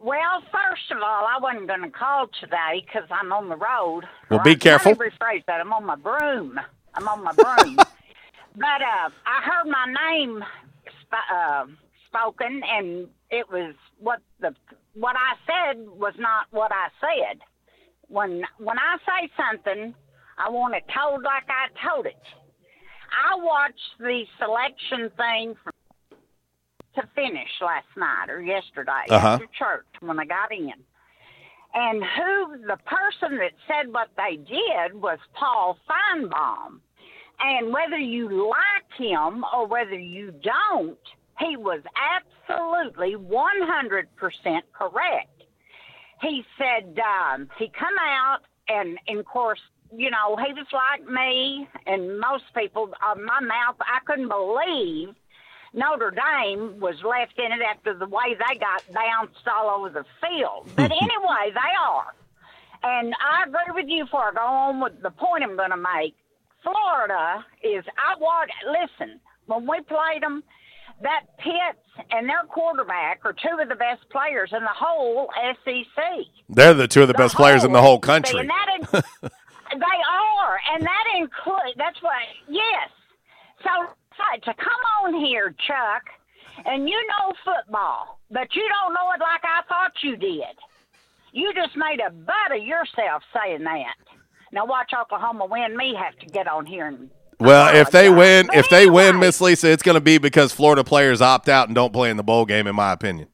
Well, first of all, I wasn't going to call today because I'm on the road. Well, Or be I- let me careful. rephrase that. I'm on my broom. I'm on my broom. but uh, I heard my name sp- uh, spoken, and it was what the what I said was not what I said. When when I say something, I want it told like I told it. I watched the selection thing from to finish last night or yesterday Uh-huh. after church when I got in. And who the person that said what they did was Paul Finebaum. And whether you like him or whether you don't, he was absolutely 100% correct. He said um, he come out and, and of course, you know, he was like me and most people. Uh, my mouth, I couldn't believe Notre Dame was left in it after the way they got bounced all over the field. But anyway, they are. And I agree with you before I go on with the point I'm going to make. Florida is, I want, listen, when we played them, that Pitts and their quarterback are two of the best players in the whole SEC. They're the two of the, best players in the whole country. And that in, they are, and that includes. That's what. Yes. So, so to come on here, Chuck, and you know football, but you don't know it like I thought you did. You just made a butt of yourself saying that. Now watch Oklahoma win. Me have to get on here and. Well, if they win, if they win. Miss Lisa, it's going to be because Florida players opt out and don't play in the bowl game, in my opinion.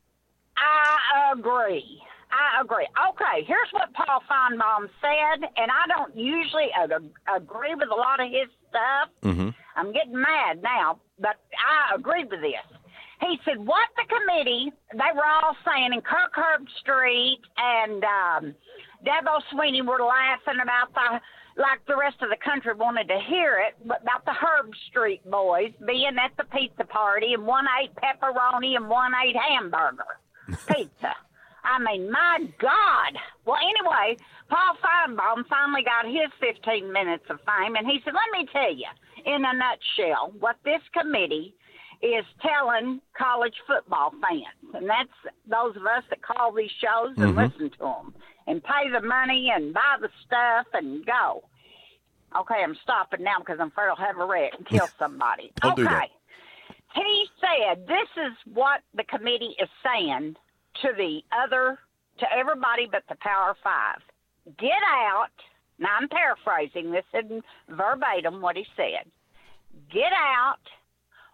I agree. I agree. Okay, here's what Paul Finebaum said, and I don't usually ag- agree with a lot of his stuff. Mm-hmm. I'm getting mad now, but I agreed with this. He said what the committee they were all saying, and Kirk Herbstreit and um, Dabo Swinney were laughing about the like the rest of the country wanted to hear it, but about the Herb Street boys being at the pizza party and one ate pepperoni and one ate hamburger pizza. I mean, my God. Well, anyway, Paul Finebaum finally got his 15 minutes of fame, and he said, Let me tell you, in a nutshell, what this committee is telling college football fans. And that's those of us that call these shows and Mhm. listen to them and pay the money and buy the stuff and go. Okay, I'm stopping now because I'm afraid I'll have a wreck and kill somebody. Okay. that. He said this is what the committee is saying to the other, to everybody but the Power Five. Get out. Now I'm paraphrasing this in verbatim what he said. Get out.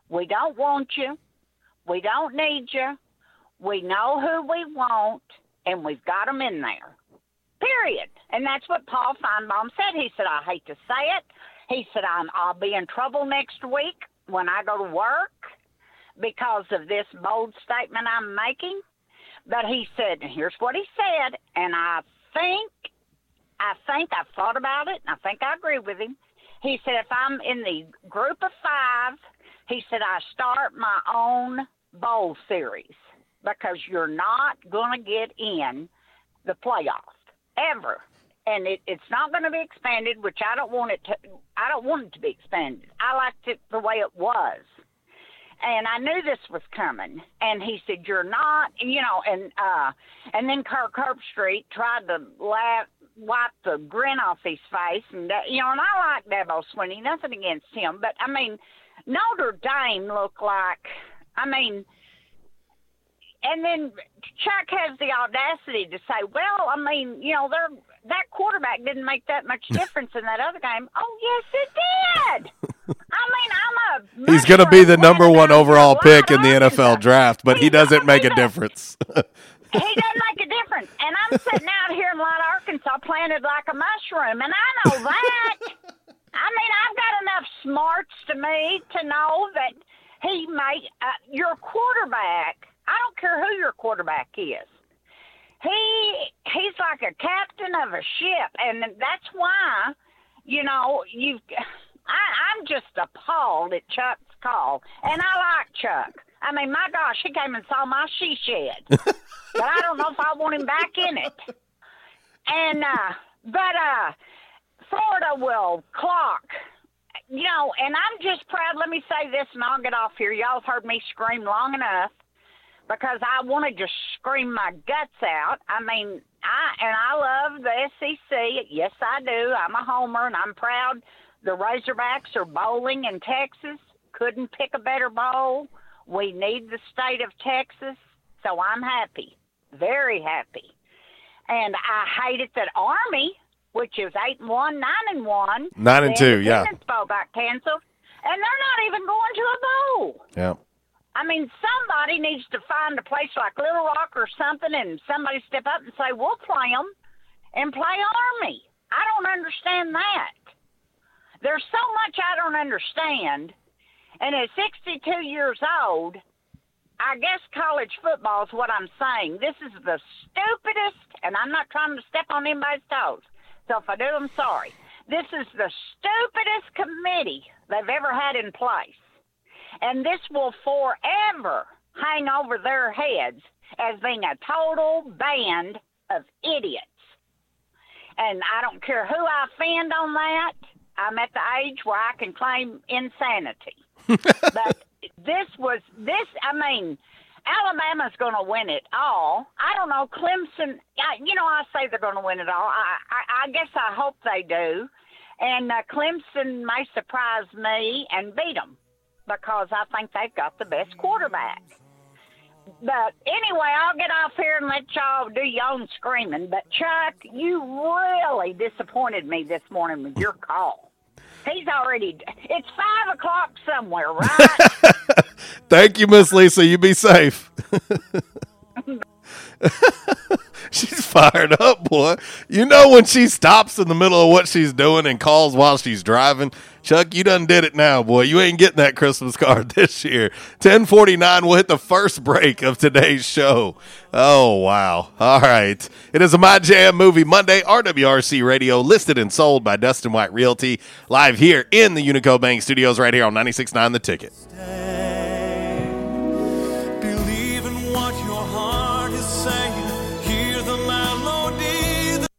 We don't want you. We don't need you. We know who we want, and we've got them in there. Period. And that's what Paul Finebaum said. He said, I hate to say it. He said, I'm, I'll be in trouble next week when I go to work because of this bold statement I'm making. But he said, and here's what he said, and I think, I think I've thought about it, and I think I agree with him. He said, if I'm in the group of five, he said, I start my own bowl series. because you're not going to get in the playoffs ever. And it, it's not going to be expanded, which I don't want it to. I don't want it to be expanded. I liked it the way it was, and I knew this was coming. And he said, "You're not," you know. And uh, and then Kirk Herbstreit tried to laugh, wipe the grin off his face, and uh, you know. And I like Dabo Swinney, nothing against him, but I mean, Notre Dame looked like. I mean, and then Chuck has the audacity to say, "Well, I mean, you know, they're that quarterback didn't make that much difference in that other game." Oh, yes, it did. I mean, I'm a He's going to be the number one overall pick in the NFL draft, but he doesn't make a difference. he doesn't make a difference. And I'm sitting out here in Light, Arkansas, planted like a mushroom, and I know that. I mean, I've got enough smarts to me to know that he may. Uh, your quarterback. I don't care who your quarterback is. He he's like a captain of a ship, and that's why, you know, you've. I, I'm just appalled at Chuck's call, and I like Chuck. I mean, my gosh, he came and saw my she shed, but I don't know if I want him back in it. And uh, but uh, Florida will clock. You know, and I'm just proud. Let me say this, and I'll get off here. Y'all have heard me scream long enough because I want to just scream my guts out. I mean, I and I love the SEC. Yes, I do. I'm a homer, and I'm proud. The Razorbacks are bowling in Texas. Couldn't pick a better bowl. We need the state of Texas, so I'm happy, very happy. And I hate it that Army, which is eight and one, nine and one, nine and two, yeah. Bowl got canceled, and they're not even going to a bowl. Yeah. I mean, somebody needs to find a place like Little Rock or something, and somebody step up and say, "We'll play them," and play Army. I don't understand that. There's so much I don't understand, and at 62 years old, I guess college football is what I'm saying. This is the stupidest, and I'm not trying to step on anybody's toes. So if I do, I'm sorry. This is the stupidest committee they've ever had in place. And this will forever hang over their heads as being a total band of idiots. And I don't care who I offend on that. I'm at the age where I can claim insanity. but this was this. I mean, Alabama's going to win it all. I don't know. Clemson. I, you know, I say they're going to win it all. I, I, I guess I hope they do. And uh, Clemson may surprise me and beat them because I think they've got the best quarterback. But anyway, I'll get off here and let y'all do your own screaming. But Chuck, you really disappointed me this morning with your call. He's already. It's five o'clock somewhere, right? Thank you, Miss Lisa. You be safe. she's fired up, boy. You know when she stops in the middle of what she's doing and calls while she's driving. Chuck, you done did it now, boy. You ain't getting that Christmas card this year. 1049, we'll hit the first break of today's show. Oh, wow. All right. It is a My Jam Movie Monday, RWRC Radio, listed and sold by Dustin White Realty, live here in the Unico Bank Studios right here on 96.9 The Ticket. Believe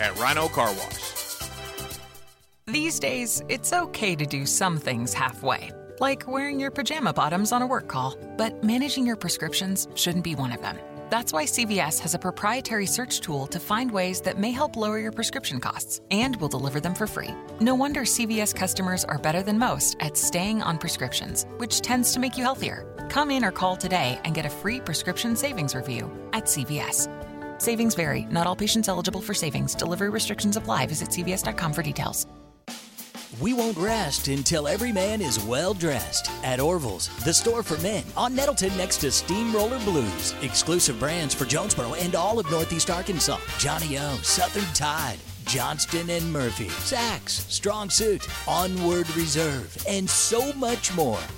at Rhino Car Wash. These days, it's okay to do some things halfway, like wearing your pajama bottoms on a work call, but managing your prescriptions shouldn't be one of them. That's why CVS has a proprietary search tool to find ways that may help lower your prescription costs, and will deliver them for free. No wonder CVS customers are better than most at staying on prescriptions, which tends to make you healthier. Come in or call today and get a free prescription savings review at CVS. Savings vary. Not all patients eligible for savings. Delivery restrictions apply. Visit CVS.com for details. We won't rest until every man is well dressed. At Orville's, the store for men, on Nettleton next to Steamroller Blues. Exclusive brands for Jonesboro and all of Northeast Arkansas. Johnny O, Southern Tide, Johnston and Murphy, Saks, Strong Suit, Onward Reserve, and so much more.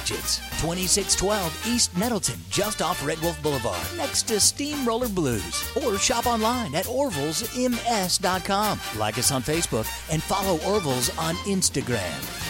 budgets. 2612 East Nettleton, just off Red Wolf Boulevard, next to Steamroller Blues. Or shop online at orvillesms.com. Like us on Facebook and follow Orville's on Instagram.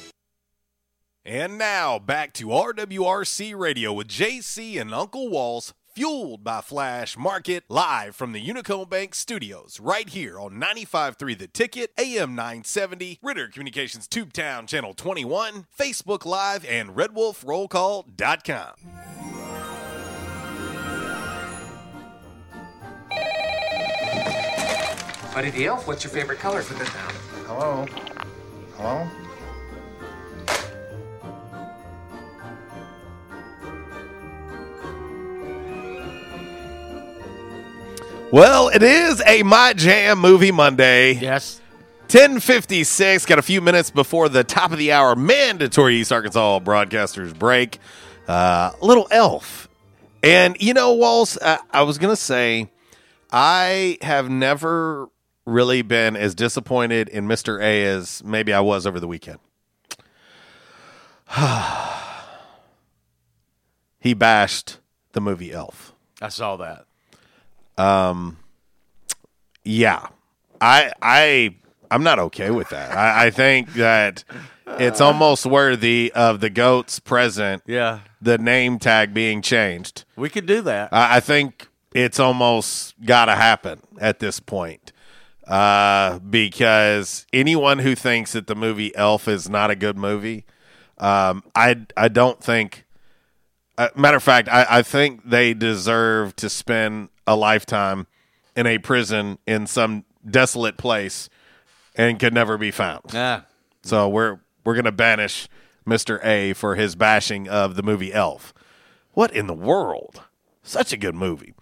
And now back to RWRC Radio with JC and Uncle Walls fueled by Flash Market, live from the Unico Bank studios, right here on 95.3 The Ticket, AM 970, Ritter Communications Tubetown Channel 21, Facebook Live, and RedWolfRollCall.com. Buddy the Elf, what's your favorite color for the town? Hello? Hello? Well, it is a My Jam Movie Monday. Yes. 1056, got a few minutes before the top of the hour mandatory East Arkansas broadcasters break. Uh, little elf. And, you know, Walls, uh, I was going to say, I have never really been as disappointed in Mr. A as maybe I was over the weekend. he bashed the movie Elf. I saw that. Um, yeah, I I I'm not okay with that. I, I think that it's almost worthy of the goats present. Yeah, the name tag being changed. We could do that. I, I think it's almost got to happen at this point. Uh, because anyone who thinks that the movie Elf is not a good movie, um, I I don't think. Uh, matter of fact, I, I think they deserve to spend a lifetime in a prison in some desolate place and could never be found. Yeah. So we're we're gonna banish Mr. A for his bashing of the movie Elf. What in the world? Such a good movie.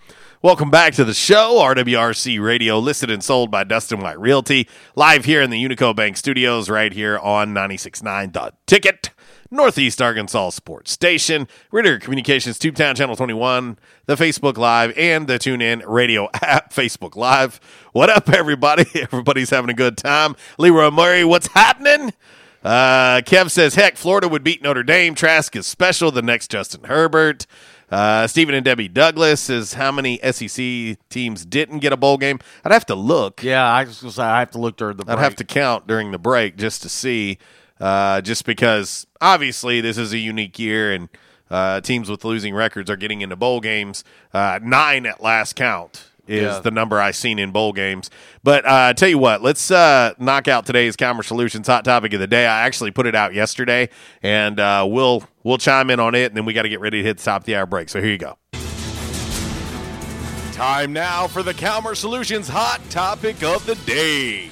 Welcome back to the show, RWRC Radio, listed and sold by Dustin White Realty, live here in the Unico Bank Studios, right here on 96.9 The Ticket. Northeast Arkansas Sports Station, Ritter Communications, Tubetown Channel 21, the Facebook Live, and the TuneIn Radio app, Facebook Live. What up, everybody? Everybody's having a good time. Leroy Murray, what's happening? Uh, Kev says, heck, Florida would beat Notre Dame. Trask is special. The next Justin Herbert. Uh, Stephen and Debbie Douglas says, how many SEC teams didn't get a bowl game? I'd have to look. Yeah, I was going to say, I have to look during the break. I'd have to count during the break just to see, uh, just because obviously this is a unique year and uh, teams with losing records are getting into bowl games. Uh, nine at last count is Yeah. the number I've seen in bowl games. But uh, tell you what, let's uh, knock out today's Calmer Solutions hot topic of the day. I actually put it out yesterday, and uh, we'll we'll chime in on it, and then we got to get ready to hit the top of the hour break. So here you go. Time now for the Calmer Solutions hot topic of the day.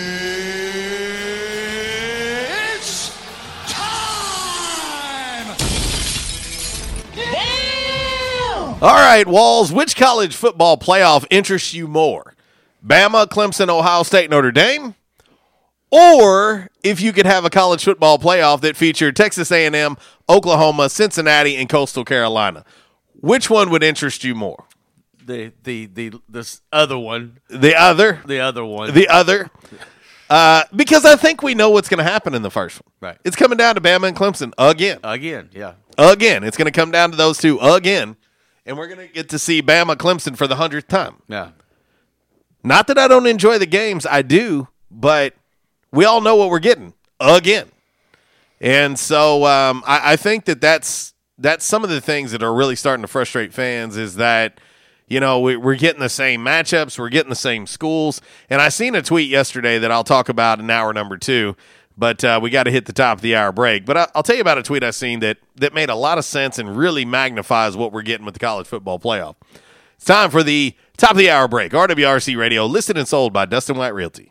All right, Walls, which college football playoff interests you more? Bama, Clemson, Ohio State, Notre Dame? Or if you could have a college football playoff that featured Texas A&M, Oklahoma, Cincinnati, and Coastal Carolina. Which one would interest you more? The the the this other one. The other? The other one. The other? Uh, because I think we know what's going to happen in the first one. Right. It's coming down to Bama and Clemson again. Again, yeah. Again. It's going to come down to those two again. And we're going to get to see Bama Clemson for the hundredth time. Yeah. Not that I don't enjoy the games, I do, but we all know what we're getting again. And so um, I, I think that that's that's some of the things that are really starting to frustrate fans is that you know we, we're getting the same matchups, we're getting the same schools, and I seen a tweet yesterday that I'll talk about in hour number two. But uh, we got to hit the top of the hour break. But I, I'll tell you about a tweet I seen that that made a lot of sense and really magnifies what we're getting with the college football playoff. It's time for the top of the hour break. RWRC Radio, listed and sold by Dustin White Realty.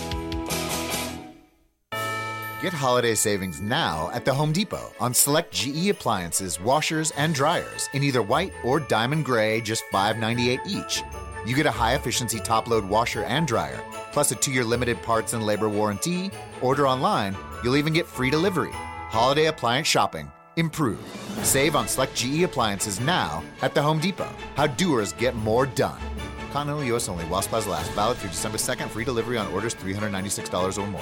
Get holiday savings now at the Home Depot on select GE appliances, washers, and dryers in either white or diamond gray, just $5.98 each. You get a high efficiency top load washer and dryer, plus a two year limited parts and labor warranty. Order online, you'll even get free delivery. Holiday appliance shopping. Improve. Save on select GE appliances now at the Home Depot. How doers get more done. Continental US only, while supplies last. Valid through December 2nd. Free delivery on orders $396 or more.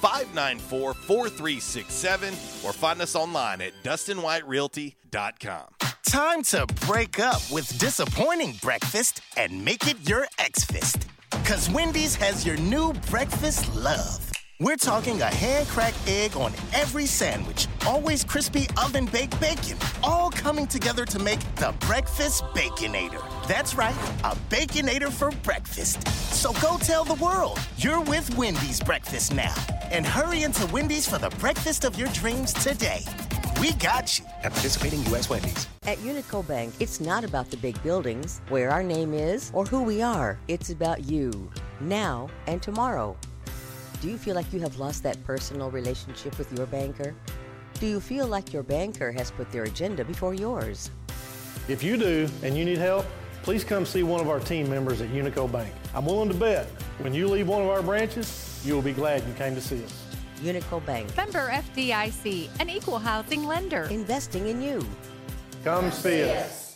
594 4367, or find us online at DustinWhiteRealty.com. Time to break up with disappointing breakfast and make it your X-Fist. Cause Wendy's has your new breakfast love. We're talking a hand cracked egg on every sandwich, always crispy oven baked bacon, all coming together to make the Breakfast Baconator. That's right, a Baconator for breakfast. So go tell the world you're with Wendy's breakfast now. And hurry into Wendy's for the breakfast of your dreams today. We got you. At participating U.S. Wendy's. At Unico Bank, it's not about the big buildings, where our name is, or who we are. It's about you, now and tomorrow. Do you feel like you have lost that personal relationship with your banker? Do you feel like your banker has put their agenda before yours? If you do and you need help, please come see one of our team members at Unico Bank. I'm willing to bet when you leave one of our branches, you will be glad you came to see us. Unico Bank. Member FDIC, an equal housing lender. Investing in you. Come see us.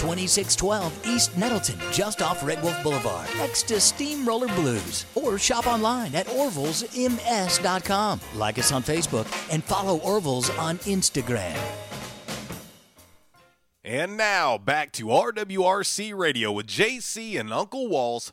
2612 East Nettleton, just off Red Wolf Boulevard, next to Steamroller Blues. Or shop online at orvillesms.com. Like us on Facebook and follow Orville's on Instagram. And now back to RWRC Radio with JC and Uncle Walls,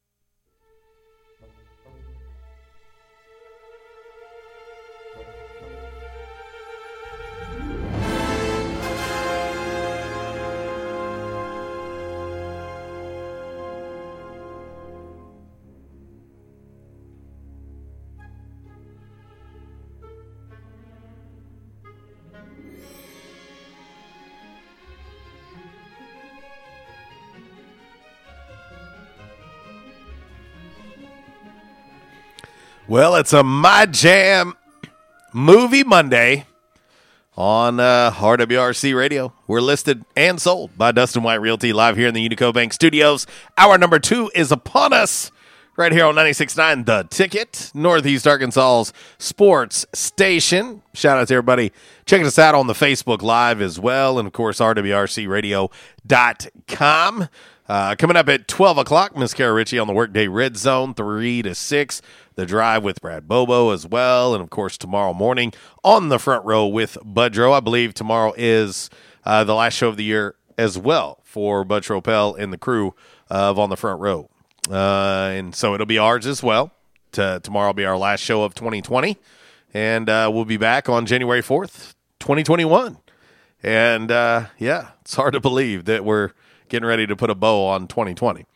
Well, it's a My Jam Movie Monday on uh, RWRC Radio. We're listed and sold by Dustin White Realty live here in the Unico Bank Studios. Hour number two is upon us right here on 96.9 The Ticket, Northeast Arkansas's sports station. Shout out to everybody checking us out on the Facebook Live as well, and of course, RWRCRadio.com. Uh, coming up at 12 o'clock, Miss Kara Ritchie on the Workday Red Zone, 3 to 6. The Drive with Brad Bobo as well. And of course, tomorrow morning on the front row with Budrow. I believe tomorrow is uh, the last show of the year as well for Bud Tropel and the crew of On the Front Row. Uh, and so it'll be ours as well. To, tomorrow will be our last show of 2020. And uh, we'll be back on January 4th, 2021. And uh, yeah, it's hard to believe that we're getting ready to put a bow on 2020.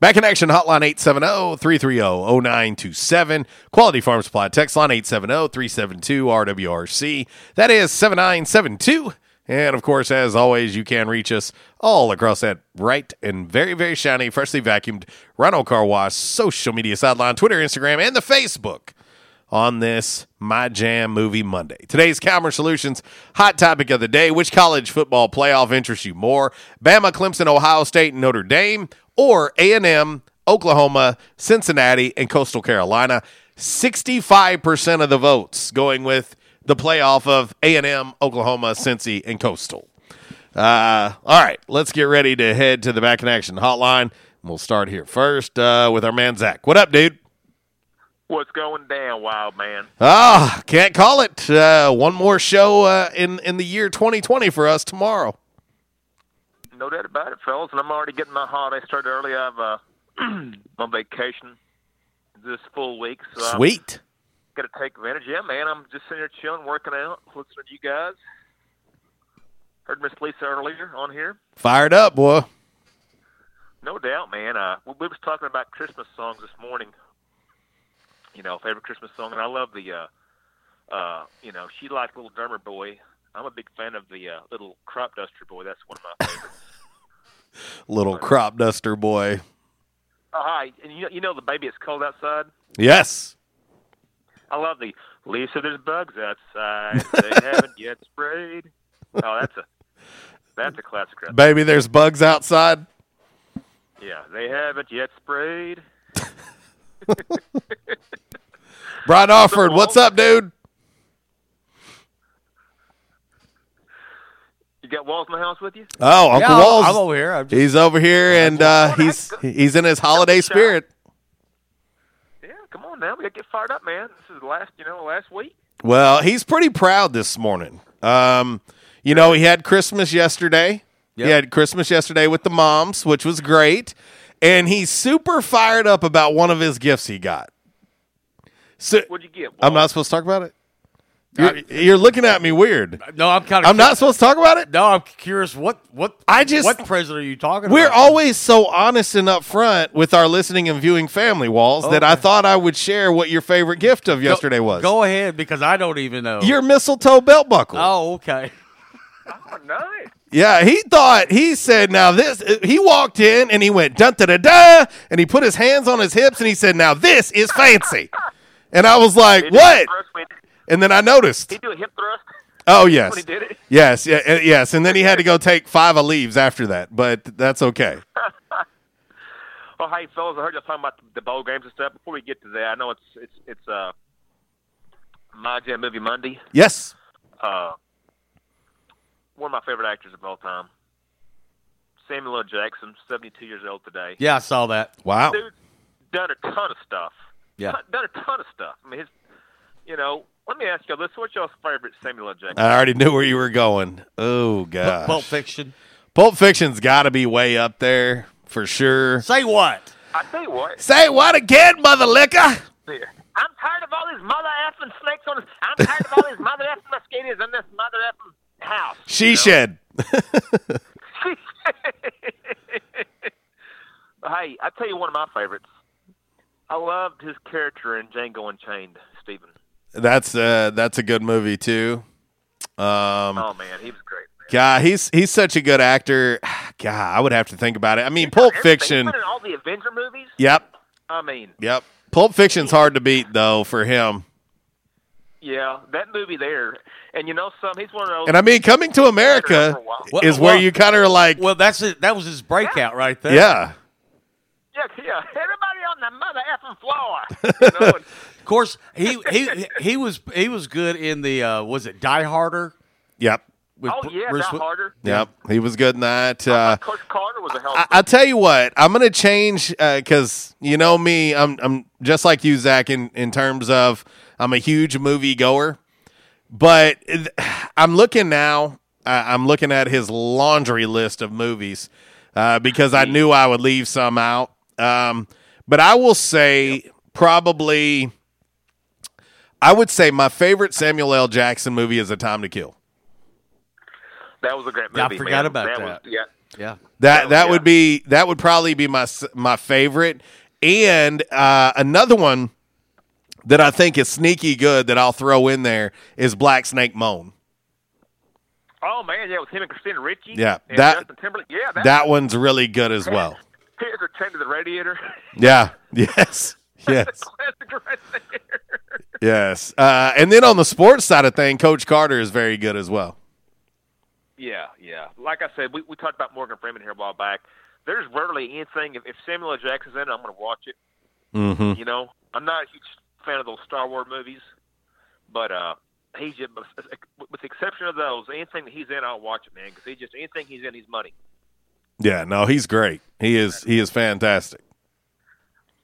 Back in action, hotline 870-330-0927. Quality Farm Supply text line 870-372-RWRC. That is 7972. And of course, as always, you can reach us all across that bright and very, very shiny, freshly vacuumed Rhino Car Wash social media sideline, Twitter, Instagram, and the Facebook on this My Jam Movie Monday. Today's Calmer Solutions hot topic of the day which college football playoff interests you more? Bama, Clemson, Ohio State, and Notre Dame, or A&M, Oklahoma, Cincinnati, and Coastal Carolina? 65% of the votes going with the playoff of A&M, Oklahoma, Cincy, and Coastal. Uh, all right, let's get ready to head to the back in action hotline. We'll start here first uh, with our man Zach. What up, dude? What's going down, wild man? Ah, can't call it. Uh, one more show uh, in in the year 2020 for us tomorrow. No doubt about it, fellas. And I'm already getting my holiday started early. I've uh, on vacation this full week, so Sweet. Got to take advantage. Yeah, man. I'm just sitting here chilling, working out, listening to you guys. Heard Miss Lisa earlier on here. Fired up, boy. No doubt, man. Uh, we, we was talking about Christmas songs this morning. You know, favorite Christmas song, and I love the, uh, uh, you know, she liked Little Drummer Boy. I'm a big fan of the uh, Little Crop Duster Boy. That's one of my favorites. Little crop duster boy. Oh, hi. And you, you know the baby, it's cold outside? Yes. I love the Lisa, there's bugs outside. They haven't yet sprayed. Oh, that's a that's a classic. Right Baby, there's bugs outside. Yeah, they haven't yet sprayed. Brian Offord, what's up, dude? Got Walls in the house with you? Oh, Uncle Yeah, I'm- Walls. I'm over here. I'm just- he's over here, and uh, he's he's in his holiday spirit. Yeah, come on now. We got to get fired up, man. This is the last, you know, last week. Well, he's pretty proud this morning. Um, you know, he had Christmas yesterday. He had Christmas yesterday with the moms, which was great, and he's super fired up about one of his gifts he got. So, What'd you get? I'm not supposed to talk about it. You're, you're looking at me weird. No, I'm kind of. I'm not supposed to talk about it. No, I'm curious. What what I just what present are you talking We're about? always so honest and upfront with our listening and viewing family walls that I thought I would share what your favorite gift of yesterday was. Go ahead because I don't even know. Your mistletoe belt buckle. Oh, okay. Oh, nice. Yeah, he thought he said, "Now this." He walked in and he went dun da da da, and he put his hands on his hips and he said, "Now this is fancy." And I was like, He did a "What?" Hip thrust when- And then I noticed. He do a hip thrust. Oh yes, when he did it? yes, yeah, yes. And then he had to go take five of leaves after that, but that's okay. Well, hey, fellas, I heard you talking about the bowl games and stuff. Before we get to that, I know it's it's it's uh, my Jam Movie Monday. Yes. Uh, one of my favorite actors of all time, Samuel L. Jackson, seventy-two years old today. Yeah, I saw that. Wow. Dude's done a ton of stuff. Yeah. Done a ton of stuff. I mean, his, you know, let me ask y'all this: What's y'all's favorite Samuel L. Jackson? I already knew where you were going. Oh god, Pulp Fiction. Pulp Fiction's got to be way up there for sure. Say what? I tell you what. Say what again, mother liquor? Here. I'm tired of all these mother effing snakes on this. I'm tired of all these mother effing mosquitoes in this mother effing house. She shed. hey, I tell you one of my favorites. I loved his character in Django Unchained, Stephen. That's uh, that's a good movie too. Um, oh man, he was great. God, he's he's such a good actor. God, I would have to think about it. I mean, Pulp Fiction. He's been in all the Avenger movies. Yep, I mean, yep. Pulp Fiction's hard to beat though for him. yeah, that movie there. And you know, some he's one of those. And I mean, Coming to America Well, is where you kind of are like, Well, that's it. That was his breakout right there. yeah, Yeah, yeah. Everybody on the mother effing floor. You know, and Of course, he he he was he was good in the uh, was it Die Harder? yep, With oh yeah, Bruce that Wi- harder. yep. He was good in that. Uh, Coach Carter was a hell. I, I tell you what, I'm gonna change because you know me. I'm I'm just like you, Zach. In in terms of I'm a huge movie goer, but I'm looking now. I- I'm looking at his laundry list of movies uh, because I knew I would leave some out. Um, but I will say probably. I would say my favorite Samuel L. Jackson movie is A Time to Kill. that was a great Yeah, I forgot man. about Was, that. yeah. Yeah. That that yeah. would be that would probably be my my favorite. And uh, another one that I think is sneaky good that I'll throw in there is Black Snake Moan. Oh man, yeah, with him and Christina Ricci. Yeah, that- Justin Yeah, that, That one's really good as well. Here's her chain to the radiator. Yeah. Yes. Yes. Classic right there. Yes. Uh, and then on the sports side of thing, Coach Carter is very good as well. Yeah, yeah. Like I said, we, we talked about Morgan Freeman here a while back. There's rarely anything. If, if Samuel Jackson's in it, I'm going to watch it. Mm-hmm. You know, I'm not a huge fan of those Star Wars movies, but uh, he's just, with the exception of those, anything that he's in, I'll watch it, man. Because he just anything he's in, he's money. Yeah. No, he's great. He is. He is fantastic.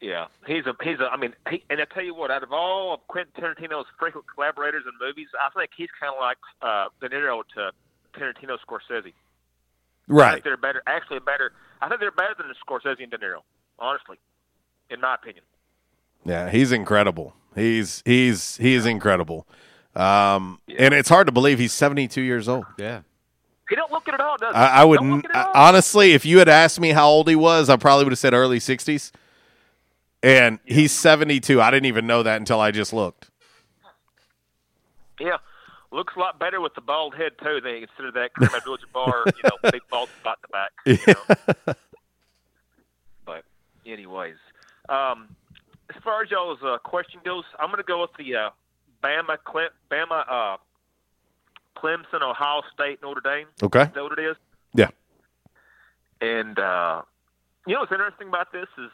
Yeah, he's a he's a. I mean, he, and I tell you what, out of all of Quentin Tarantino's frequent collaborators in movies, I think he's kind of like uh, De Niro to Tarantino Scorsese. I Right. think they're better. Actually, better. I think they're better than the Scorsese and De Niro. Honestly, in my opinion. Yeah, he's incredible. He's he's he is incredible. Um, and it's hard to believe he's 72 years old. Yeah. He don't look it at all, does he? I, I would Don't look it at all? honestly, if you had asked me how old he was, I probably would have said early 60s. And he's 72. I didn't even know that until I just looked. Yeah. looks a lot better with the bald head too. Than you consider that Kareem Abdul-Jabbar, you know, big bald spot in the back. You know? but anyways, um, as far as y'all's uh, question goes, I'm going to go with the uh, Bama, Cle- Bama, uh, Clemson, Ohio State, Notre Dame. Okay. Is that what it is? Yeah. And uh, you know what's interesting about this is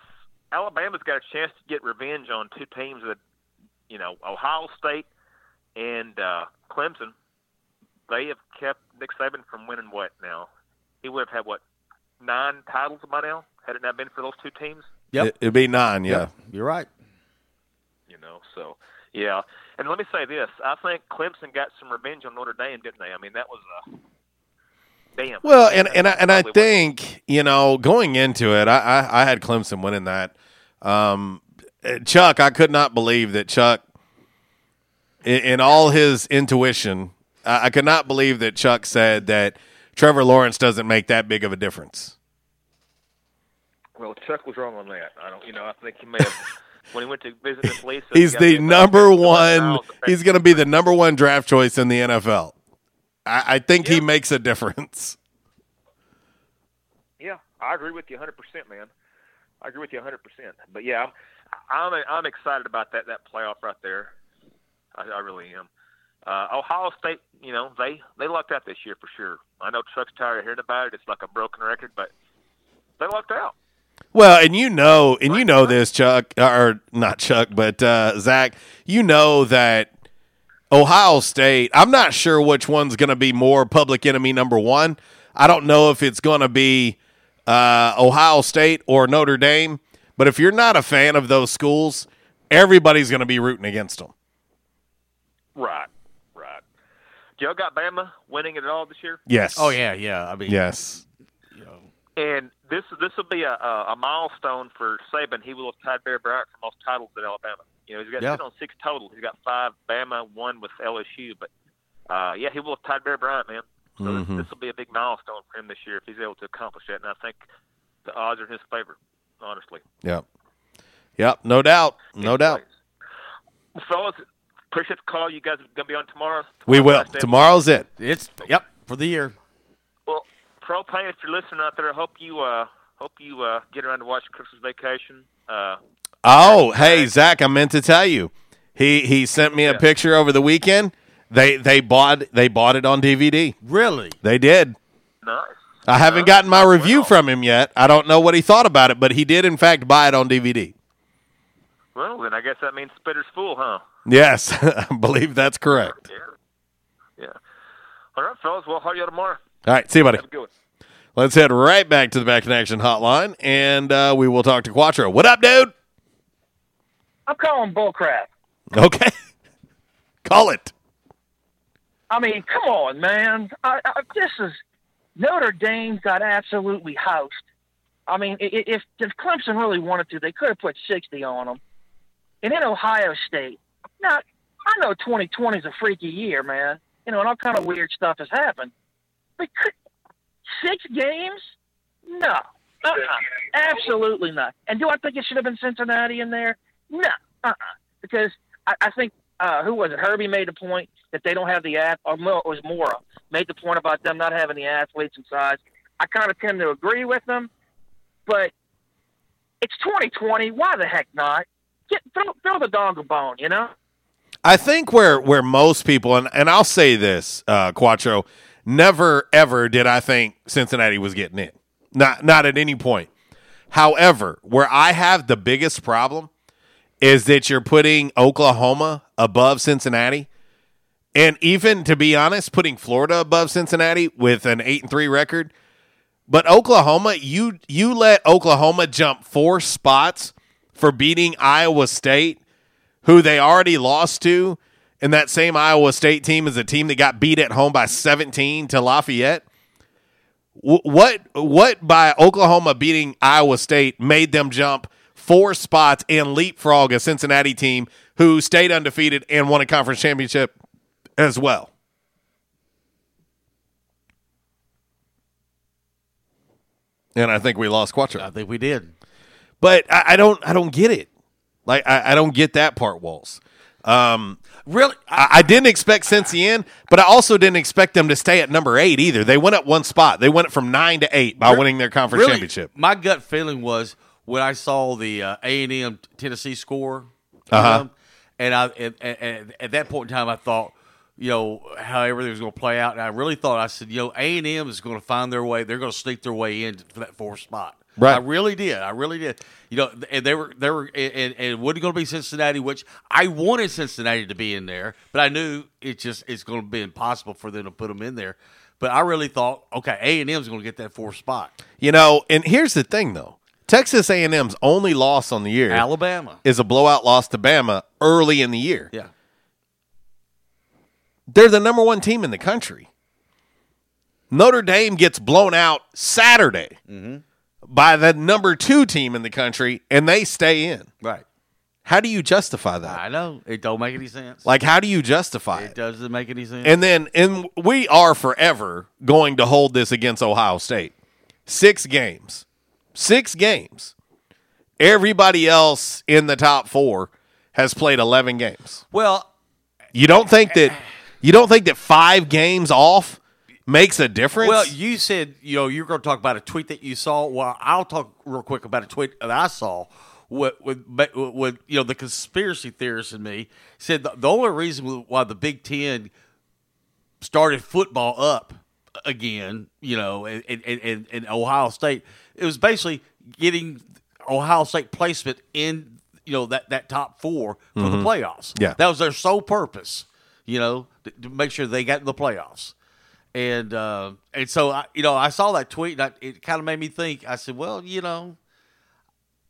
Alabama's got a chance to get revenge on two teams that, you know, Ohio State and uh, Clemson. They have kept Nick Saban from winning what now? He would have had what nine titles by now had it not been for those two teams. Yep, it, would be nine. Yeah. You're right. You know, so yeah. And let me say this: I think Clemson got some revenge on Notre Dame, didn't they? I mean, that was a damn. Well, and and I, and I think you know going into it, I, I I had Clemson winning that. Um, Chuck, I could not believe that Chuck, in, in all his intuition, I, I could not believe that Chuck said that Trevor Lawrence doesn't make that big of a difference. Well, Chuck was wrong on that. I don't, you know, I think he may have when he went to visit Miss Lisa. he's the number one. He's going to be the number one draft choice in the NFL. I, I think he makes a difference. Yeah, I agree with you 100%, man. I agree with you 100%. But yeah, I'm I'm, I'm excited about that that playoff right there. I, I really am. Uh, Ohio State, you know, they they lucked out this year for sure. I know Chuck's tired of hearing about it. It's like a broken record, but they lucked out. Well, and you know, and you know this, Chuck, or not Chuck, but uh, Zach. You know that Ohio State. I'm not sure which one's going to be more public enemy number one. I don't know if it's going to be uh, Ohio State or Notre Dame. But if you're not a fan of those schools, everybody's going to be rooting against them. Right, right. Joe got Bama winning it all this year. Yes. Oh yeah, yeah. I mean, Yes. And this this will be a, a, a milestone for Saban. He will have tied Bear Bryant for most titles at Alabama. You know, he's got Yeah. sitting on six total. He's got five Bama, one with LSU. But uh, yeah, he will have tied Bear Bryant, man. So Mhm. this, this will be a big milestone for him this year if he's able to accomplish that. And I think the odds are in his favor, honestly. Yep. Yep. No doubt. No doubt. Fellas, appreciate the call. You guys are going to be on tomorrow. We will. Tomorrow's it. It's yep for the year. Well, Propane, if you're listening out there, I hope you uh, hope you uh, get around to watch Christmas Vacation. Uh, Oh, hey Zach, I meant to tell you. He he sent me a picture over the weekend. They they bought they bought it on DVD. Really? They did. nice. I haven't gotten my review from him yet. I don't know what he thought about it, but he did in fact buy it on DVD. Well, then I guess that means Spitter's Fool, huh? Yes, I believe that's correct. Yeah. yeah. All right, fellas. Well, how are you tomorrow? All right, see you, buddy. Have a good one. Let's head right back to the Back in Action hotline, and uh, we will talk to Quattro. What up, dude? I'm calling bullcrap. Okay, call it. I mean, come on, man. I, I, this is Notre Dame got absolutely housed. I mean, if if Clemson really wanted to, they could have put sixty on them. And then Ohio State. Now, I know 2020 is a freaky year, man. You know, and all kind of weird stuff has happened. But could, six games? No, uh-uh. absolutely not. And do I think it should have been Cincinnati in there? No, uh-uh. Because I, I think uh, who was it? Herbie made a point that they don't have the ath. Or was Mora made the point about them not having the athletes and size. I kind of tend to agree with them, but it's 2020. Why the heck not? Get throw, throw the dog a bone, you know? I think where where most people and, and I'll say this, uh, Quattro, never ever did I think Cincinnati was getting in. Not not at any point. However, where I have the biggest problem is that you're putting Oklahoma above Cincinnati. And even to be honest, putting Florida above Cincinnati with an eight and three record. But Oklahoma, you you let Oklahoma jump four spots for beating Iowa State who they already lost to, and that same Iowa State team is a team that got beat at home by 17 to Lafayette. What what by Oklahoma beating Iowa State made them jump four spots and leapfrog a Cincinnati team who stayed undefeated and won a conference championship as well? And I think we lost Quattro. I think we did. But I, I don't I don't get it. Like I, I don't get that part, Walls. Um, really, I, I didn't expect Cincy in, but I also didn't expect them to stay at number eight either. They went up one spot. They went from nine to eight by winning their conference really, championship. My gut feeling was when I saw the uh, A and M Tennessee score, Uh-huh. know, and I and, and, and at that point in time, I thought, you know, how everything was going to play out, and I really thought I said, you know, A and M is going to find their way. They're going to sneak their way in for that fourth spot. Right. I really did. I really did. You know, and they were they were and, and it wasn't going to be Cincinnati, which I wanted Cincinnati to be in there, but I knew it just it's going to be impossible for them to put them in there. But I really thought, okay, A and M is going to get that fourth spot. You know, and here's the thing though. Texas A&M's only loss on the year Alabama. is a blowout loss to Bama early in the year. Yeah. They're the number one team in the country. Notre Dame gets blown out Saturday Mm-hmm. by the number two team in the country, and they stay in. Right. How do you justify that? I know it don't make any sense. Like, how do you justify it it? doesn't make any sense. And then, and we are forever going to hold this against Ohio State. Six games, six games. Everybody else in the top four has played eleven games. well, You don't think that you don't think that five games off makes a difference? Well, you said you know you're going to talk about a tweet that you saw. Well, I'll talk real quick about a tweet that I saw. With, with, with you know the conspiracy theorist in me said the, the only reason why the Big Ten started football up again, you know, and and, and, Ohio State, it was basically getting Ohio State placement in you know that that top four for the Mhm. playoffs. Yeah. that was their sole purpose, you know, to, to make sure they got in the playoffs. And uh, and so I, you know, I saw that tweet, and I, it kind of made me think. I said, well, you know,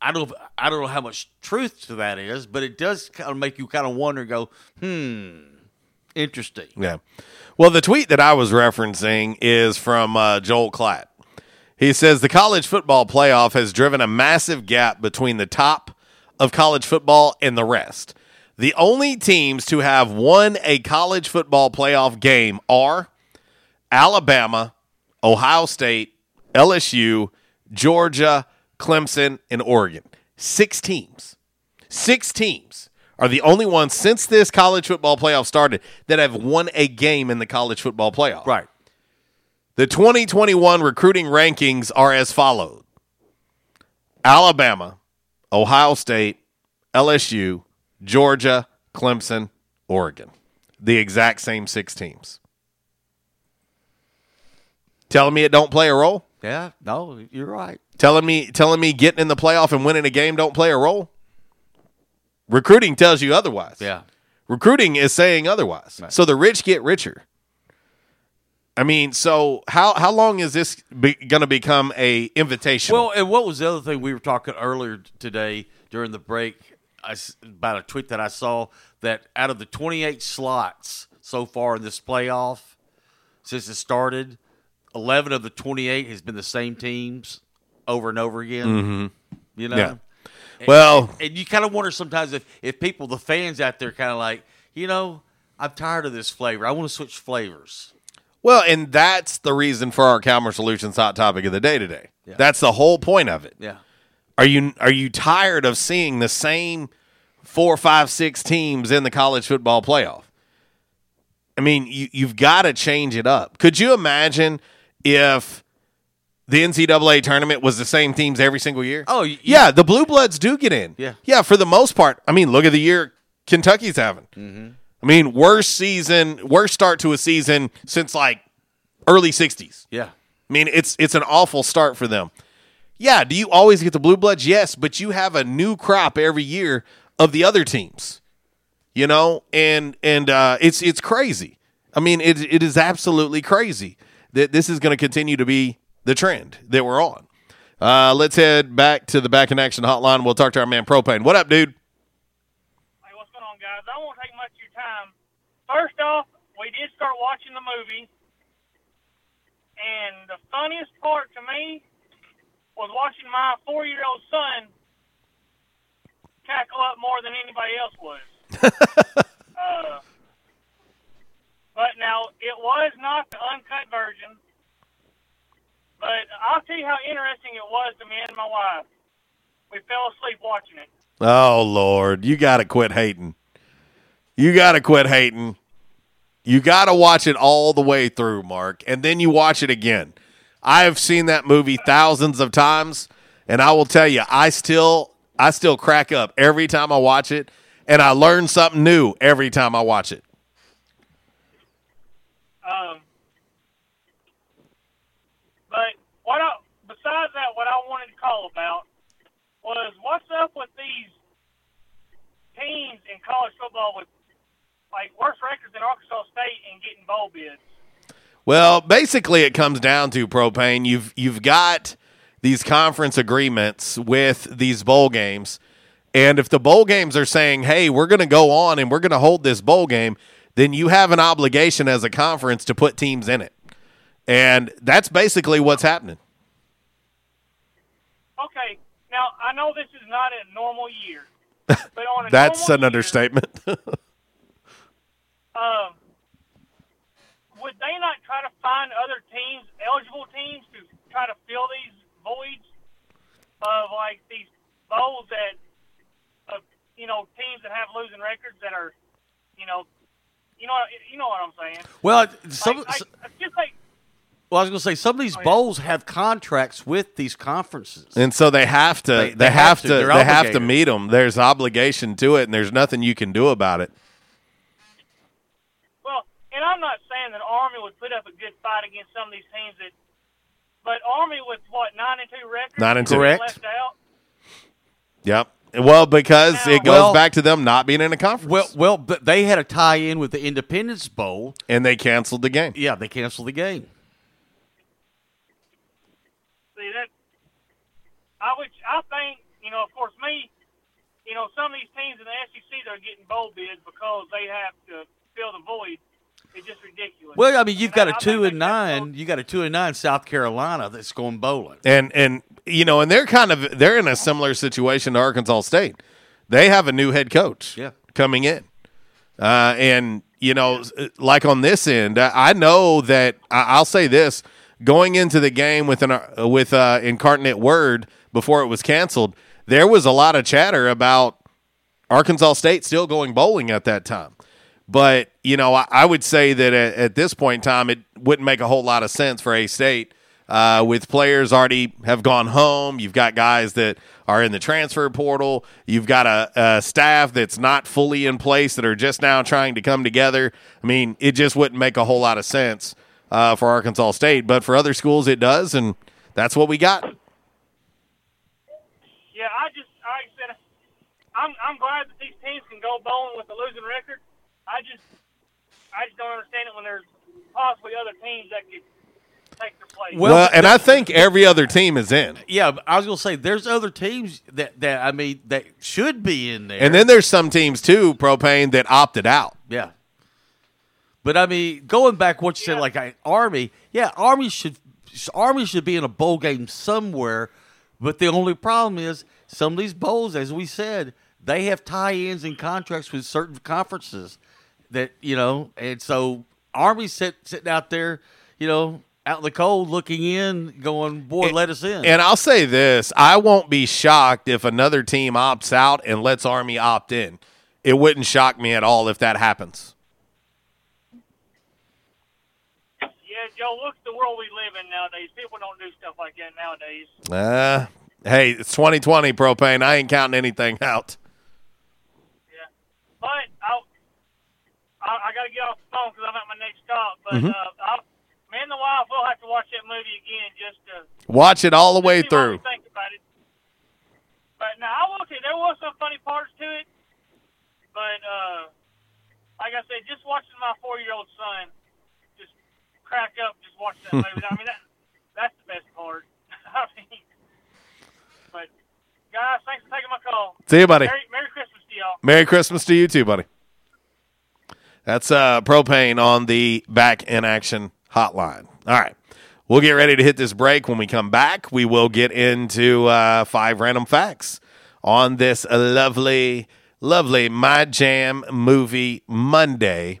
I don't I don't know how much truth to that is, but it does kind of make you kind of wonder. Go, hmm, interesting. Yeah. Well, the tweet that I was referencing is from uh, Joel Klatt. He says the college football playoff has driven a massive gap between the top of college football and the rest. The only teams to have won a college football playoff game are Alabama, Ohio State, LSU, Georgia, Clemson, and Oregon. Six teams. Six teams are the only ones since this college football playoff started that have won a game in the college football playoff. Right. The 2021 recruiting rankings are as follows Alabama, Ohio State, LSU, Georgia, Clemson, Oregon. The exact same six teams. Telling me it don't play a role? Yeah, no, you're right. Telling me telling me getting in the playoff and winning a game don't play a role? Recruiting tells you otherwise. Yeah. Recruiting is saying otherwise. So the rich get richer. I mean, so how how long is this be, going to become a invitation? Well, and what was the other thing we were talking earlier today during the break I about a tweet that I saw that out of the 28 slots so far in this playoff since it started, 11 of the 28 has been the same teams over and over again. Mhm. You know. Yeah. And- Well- and, and you kind of wonder sometimes if if people, the fans out there, kind of like, you know, I'm tired of this flavor. I want to switch flavors. Well, and that's the reason for our Calmer Solutions hot topic of the day today. Yeah. That's the whole point of it. Yeah. Are you are you tired of seeing the same four, five, six teams in the college football playoff? I mean, you, you've got to change it up. Could you imagine if the NCAA tournament was the same teams every single year? Oh, y- yeah, the Blue Bloods do get in. Yeah. yeah, for the most part. I mean, look at the year Kentucky's having. Mm-hmm. I mean, worst season, worst start to a season since like early '60s. Yeah. I mean, it's it's an awful start for them. Yeah, do you always get the blue bloods? Yes, but you have a new crop every year of the other teams. You know, and and uh, it's it's crazy. I mean, it it is absolutely crazy that this is going to continue to be the trend that we're on. Uh, let's head back to the back in action hotline. We'll talk to our man Propane. What up, dude? Hey, what's going on, guys. I won't take much of your time. First off, we did start watching the movie, and the funniest part to me was watching my four-year-old son cackle up more than anybody else was. uh, but now it was not the uncut version. But I'll tell you how interesting it was to me and my wife. We fell asleep watching it. Oh Lord, you got to quit hating. You got to quit hating. You got to watch it all the way through, Mark, and then you watch it again. I have seen that movie thousands of times, and I will tell you, I still I still crack up every time I watch it, and I learn something new every time I watch it. Um, but what I, besides that, what I wanted to call about was what's up with these teams in college football with like worse records than Arkansas State and getting bowl bids. Well, basically, it comes down to propane. You've you've got these conference agreements with these bowl games, and if the bowl games are saying, "Hey, we're going to go on and we're going to hold this bowl game," then you have an obligation as a conference to put teams in it, and that's basically what's happening. Okay, now I know this is not a normal year, but on That's an understatement. um, they not try to find other teams, eligible teams, to try to fill these voids of like these bowls that, of you know, teams that have losing records that are, you know, you know, you know what I'm saying? Well, some, Like, like, it's just like well, I was going to say some of these bowls have contracts with these conferences. And so they have to they, They- they have, have to, to. They're they have to meet them. There's obligation to it, and there's nothing you can do about it. Well, and I'm not saying that Army would put up a good fight against some of these teams that, but Army with what nine and two records, Nine and two. being Correct. left out. Yep. Well, because it goes Well- back to them not being in a conference. Well, well, but they had a tie-in with the Independence Bowl, and they canceled the game. Yeah, they canceled the game. See that? I would, I think, you know, of course, me, you know, some of these teams in the SEC they're getting bowl bids because they have to fill the void. It's just ridiculous. Well, I mean, you've got a I two and nine. You got a two and nine South Carolina that's going bowling. And and you know, and they're kind of they're in a similar situation to Arkansas State. They have a new head coach Yeah. coming in. Uh, and you know, like on this end, I I know that I- I'll say this: going into the game with an uh, with uh, incarnate word before it was canceled, there was a lot of chatter about Arkansas State still going bowling at that time. But you know, I, I would say that at, at this point in time, it wouldn't make a whole lot of sense for a state uh, with players already have gone home. You've got guys that are in the transfer portal. You've got a, a staff that's not fully in place that are just now trying to come together. I mean, it just wouldn't make a whole lot of sense uh, for Arkansas State, but for other schools, it does, and that's what we got. Yeah, I just, like I said, I'm, I'm glad that these teams can go bowling with a losing record. I just, I just don't understand it when there's possibly other teams that could take their place. Well, and I think every other team is in. Yeah, but I was going to say there's other teams that that I mean that should be in there. And then there's some teams too, propane, that opted out. Yeah. But I mean, going back what you said, like I, Army, yeah, Army should Army should be in a bowl game somewhere. But the only problem is some of these bowls, as we said, they have tie-ins and contracts with certain conferences that you know, and so Army sit, sitting out there, you know, out in the cold, looking in, going, "Boy, let us in." And I'll say this: I won't be shocked if another team opts out and lets Army opt in. It wouldn't shock me at all if that happens. Yeah, Joe, look at the world we live in nowadays. People don't do stuff like that nowadays. Uh, hey, it's 2020 propane. I ain't counting anything out. Yeah. But I'll, I, I got to get off the phone because I'm at my next stop. But Mhm. uh, I'll, me and the wife will have to watch that movie again just to Watch it all the way see what we through. think about it. But now I will say there was some funny parts to it. But uh, like I said, just watching my four-year-old son just crack up just watching that movie. I mean, that that's the best part. I mean, but guys, thanks for taking my call. See you, buddy. Merry, Merry Christmas to y'all. Merry Christmas to you too, buddy. That's uh, propane on the back in action hotline. All right. We'll get ready to hit this break. When we come back, we will get into uh, five random facts on this lovely, lovely My Jam movie Monday.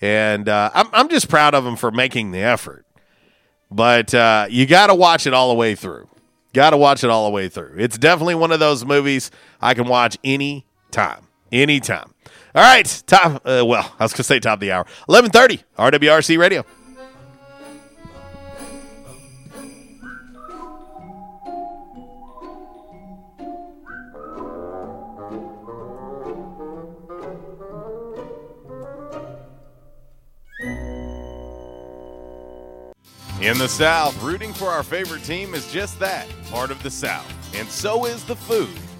And uh, I'm, I'm just proud of them for making the effort. But uh, you got to watch it all the way through. Got to watch it all the way through. It's definitely one of those movies I can watch any time. Anytime. All right, top. Uh, well, I was gonna say top of the hour. Eleven thirty. RWRC Radio. In the South, rooting for our favorite team is just that part of the South. And so is the food.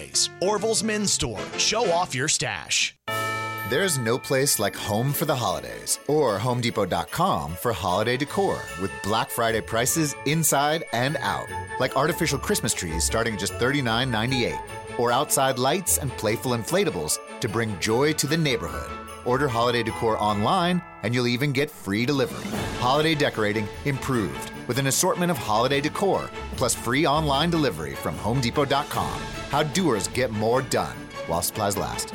Holidays. Orville's Men's Store. Show off your stash. There's no place like home for the holidays or HomeDepot.com for holiday decor with Black Friday prices inside and out. Like artificial Christmas trees starting just $39.98 or outside lights and playful inflatables to bring joy to the neighborhood. Order holiday decor online and you'll even get free delivery. Holiday decorating improved with an assortment of holiday decor plus free online delivery from HomeDepot.com. How doers get more done while supplies last.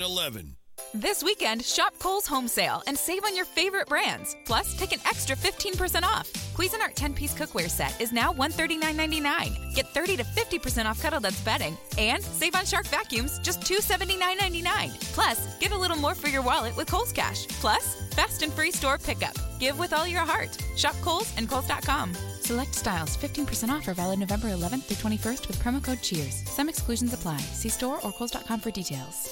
5111. This weekend, shop Kohl's home sale and save on your favorite brands. Plus, take an extra 15% off. Cuisinart 10-piece cookware set is now $139.99. Get 30 to 50% off Cuddl Duds bedding and save on Shark vacuums just $279.99. Plus, get a little more for your wallet with Kohl's Cash. Plus, fast and free store pickup. Give with all your heart. Shop Kohl's and Kohl's.com. Select styles, 15% off are valid November 11th through 21st with promo code CHEERS. Some exclusions apply. See store or Kohl's.com for details.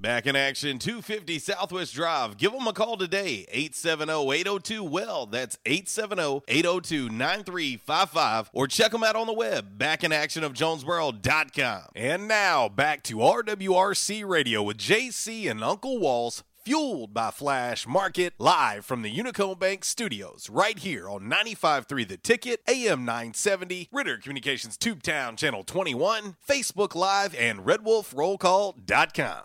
Back in action, 250 Southwest Drive. Give them a call today, 870-802-WELL. That's 870-802-9355. Or check them out on the web, backinactionofjonesboro.com. And now, back to RWRC Radio with JC and Uncle Walls, fueled by Flash Market, live from the Unico Bank Studios, right here on 95.3 The Ticket, AM 970, Ritter Communications Tubetown Channel 21, Facebook Live, and RedWolfRollCall.com.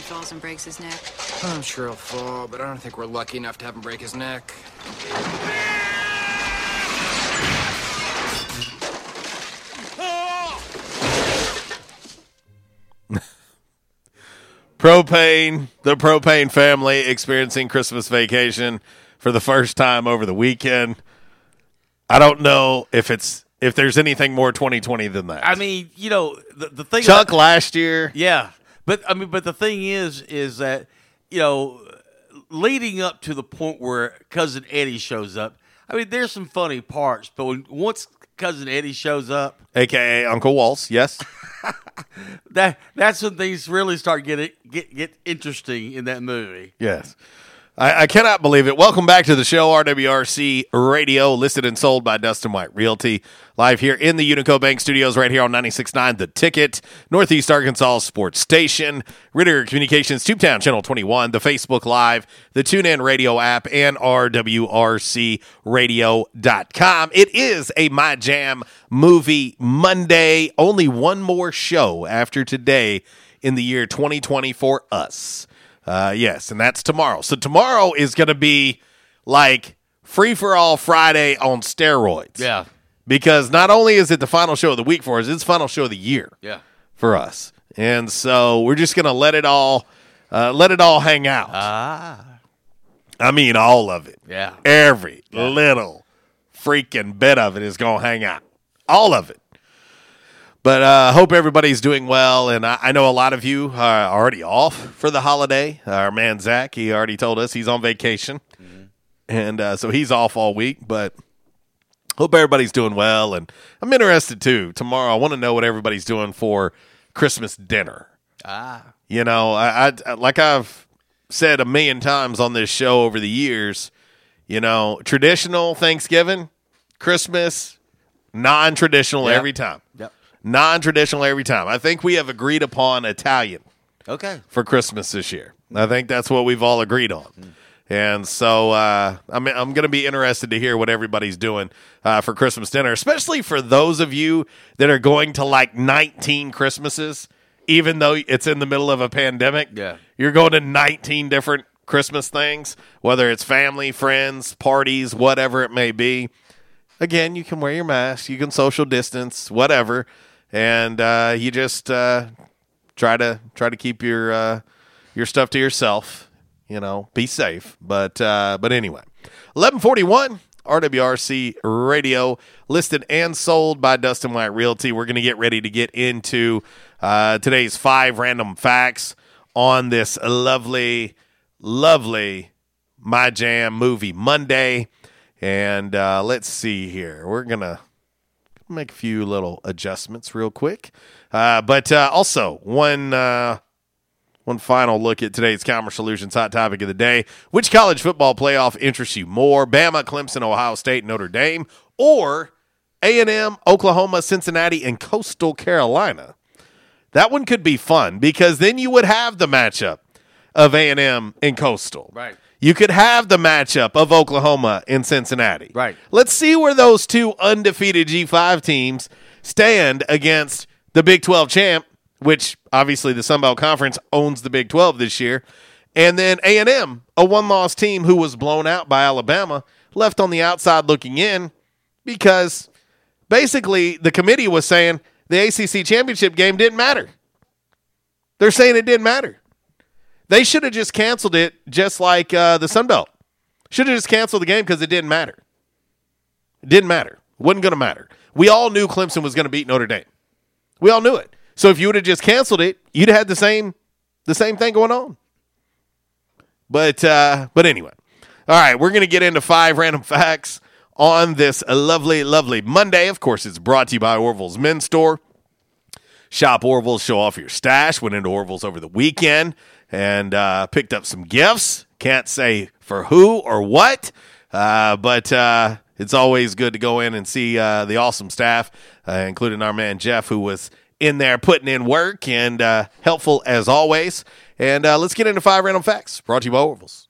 he falls and breaks his neck. I'm sure he'll fall, but I don't think we're lucky enough to have him break his neck. Propane, the propane family experiencing Christmas vacation for the first time over the weekend. I don't know if it's if there's anything more 2020 than that. I mean, you know, the, the thing Chuck about- last year. Yeah, but I mean, but the thing is, is that you know, leading up to the point where cousin Eddie shows up. I mean, there's some funny parts, but when once cousin Eddie shows up, aka Uncle Waltz, yes. that that's when things really start getting get get interesting in that movie. Yes. I, I cannot believe it. Welcome back to the show, RWRC Radio, listed and sold by Dustin White Realty. Live here in the Unico Bank Studios, right here on 96.9 The Ticket, Northeast Arkansas Sports Station, Ritter Communications, Tubetown Channel 21, the Facebook Live, the TuneIn Radio app, and RWRCRadio.com. It is a My Jam movie Monday. Only one more show after today in the year 2020 for us. Uh, yes, and that's tomorrow. So tomorrow is going to be like free for all Friday on steroids. Yeah. Because not only is it the final show of the week for us, it's the final show of the year Yeah. for us. And so we're just going to let it all uh, let it all hang out. Ah. I mean all of it. Yeah. Every little freaking bit of it is going to hang out. All of it. But uh, hope everybody's doing well, and I, I know a lot of you are already off for the holiday. Our man Zach, he already told us he's on vacation, and uh, so he's off all week. But hope everybody's doing well, and I'm interested too. Tomorrow, I want to know what everybody's doing for Christmas dinner. Ah. You know, I, I like I've said a million times on this show over the years. You know, traditional Thanksgiving, Christmas, non-traditional Yep. every time. Yep. Non-traditional every time. I think we have agreed upon Italian Okay. for Christmas this year. I think that's what we've all agreed on. And so uh, I'm, I'm going to be interested to hear what everybody's doing uh, for Christmas dinner, especially for those of you that are going to like 19 Christmases, even though it's in the middle of a pandemic. Yeah. You're going to 19 different Christmas things, whether it's family, friends, parties, whatever it may be. Again, you can wear your mask, you can social distance, whatever, and uh, you just uh, try to try to keep your uh, your stuff to yourself. You know, be safe. But uh, but anyway, eleven forty one. RWRC Radio, listed and sold by Dustin White Realty. We're going to get ready to get into uh, today's five random facts on this lovely, lovely My Jam movie Monday. And uh, let's see here. We're going to make a few little adjustments real quick. Uh, but uh, also, one uh, one final look at today's Calmer Solutions hot topic of the day. Which college football playoff interests you more? Bama, Clemson, Ohio State, Notre Dame, or A&M, Oklahoma, Cincinnati, and Coastal Carolina? That one could be fun because then you would have the matchup of A&M and Coastal. Right. You could have the matchup of Oklahoma and Cincinnati. Right. Let's see where those two undefeated G5 teams stand against the Big 12 champ, which obviously the Sun Belt Conference owns the Big 12 this year, and then A&M, a one-loss team who was blown out by Alabama, left on the outside looking in because basically the committee was saying the ACC championship game didn't matter. They're saying it didn't matter. They should have just canceled it, just like uh, the Sun Belt. Should have just canceled the game because it didn't matter. It didn't matter. wasn't going to matter. We all knew Clemson was going to beat Notre Dame. We all knew it. So if you would have just canceled it, you'd have had the same the same thing going on. But uh, but anyway, all right, we're going to get into five random facts on this lovely, lovely Monday. Of course, it's brought to you by Orville's Men's Store. Shop Orville's, show off your stash. Went into Orville's over the weekend and uh, picked up some gifts. Can't say for who or what, uh, but uh, it's always good to go in and see uh, the awesome staff, uh, including our man Jeff, who was in there putting in work and uh, helpful as always. And let's get into five random facts brought to you by Orville's.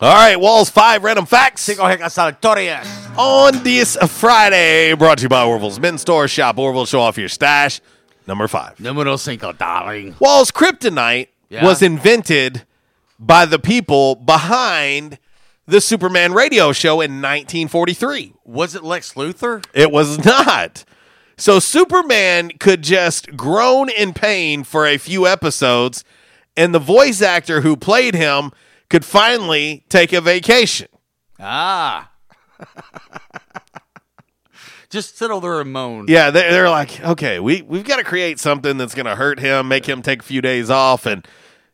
All right, Walls five random facts. On this Friday, brought to you by Orville's Men's Store. Shop Orville, show off your stash. Number five. Numero cinco, darling. Walls Kryptonite Yeah. was invented by the people behind the Superman radio show in 1943. Was it Lex Luthor? It was not. So Superman could just groan in pain for a few episodes, and the voice actor who played him could finally take a vacation. Ah. Just sit over there and moan. Yeah, they're, they're like, okay, we, we've got to create something that's going to hurt him, make him take a few days off, and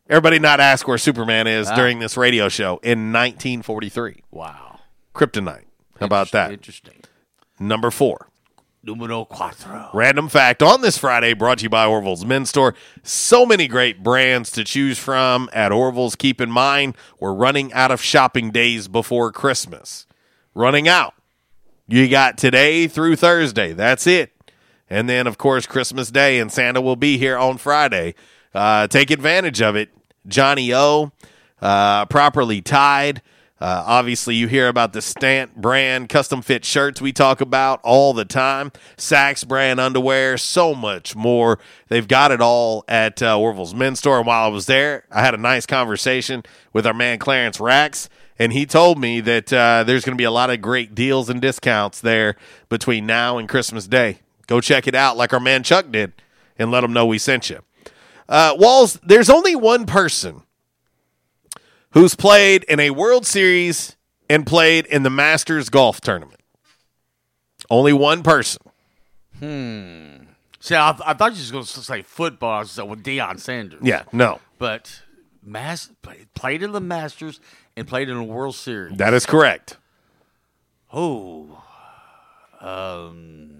everybody not ask where Superman is Ah. during this radio show in 1943. Wow. Kryptonite. How about that? Interesting. Number four. Numero cuatro. Random fact on this Friday brought to you by Orville's Men's Store. So many great brands to choose from at Orville's. Keep in mind, we're running out of shopping days before Christmas. Running out. You got today through Thursday. That's it. And then, of course, Christmas Day, and Santa will be here on Friday. Uh, take advantage of it. johnnie-O, uh, properly tied. Uh, obviously, you hear about the Stantt brand custom fit shirts we talk about all the time. SAXX brand underwear, so much more. They've got it all at uh, Orville's Men's Store. And while I was there, I had a nice conversation with our man Clarence Rax, and he told me that uh, there's going to be a lot of great deals and discounts there between now and Christmas Day. Go check it out, like our man Chuck did, and let him know we sent you. Uh, Walls, there's only one person who's played in a World Series and played in the Masters golf tournament. Only one person. Hmm. See, I, I thought you was going to say football so with Deion Sanders. Yeah, no. But Mas- played, played in the Masters and played in a World Series. That is correct. Oh. Um.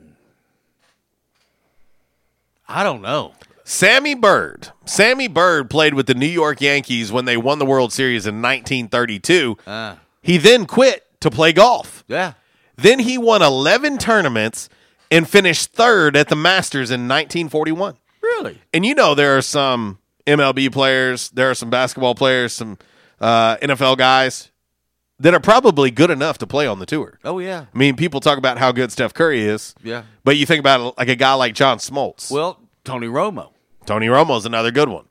I don't know. Sammy Byrd. Sammy Byrd played with the New York Yankees when they won the World Series in 1932. Ah. He then quit to play golf. Yeah. Then he won 11 tournaments and finished third at the Masters in 1941. Really? And you know there are some MLB players, there are some basketball players, some uh, NFL guys that are probably good enough to play on the tour. Oh yeah. I mean, people talk about how good Steph Curry is. Yeah. But you think about like a guy like John Smoltz. Well, Tony Romo. Tony Romo's another good one.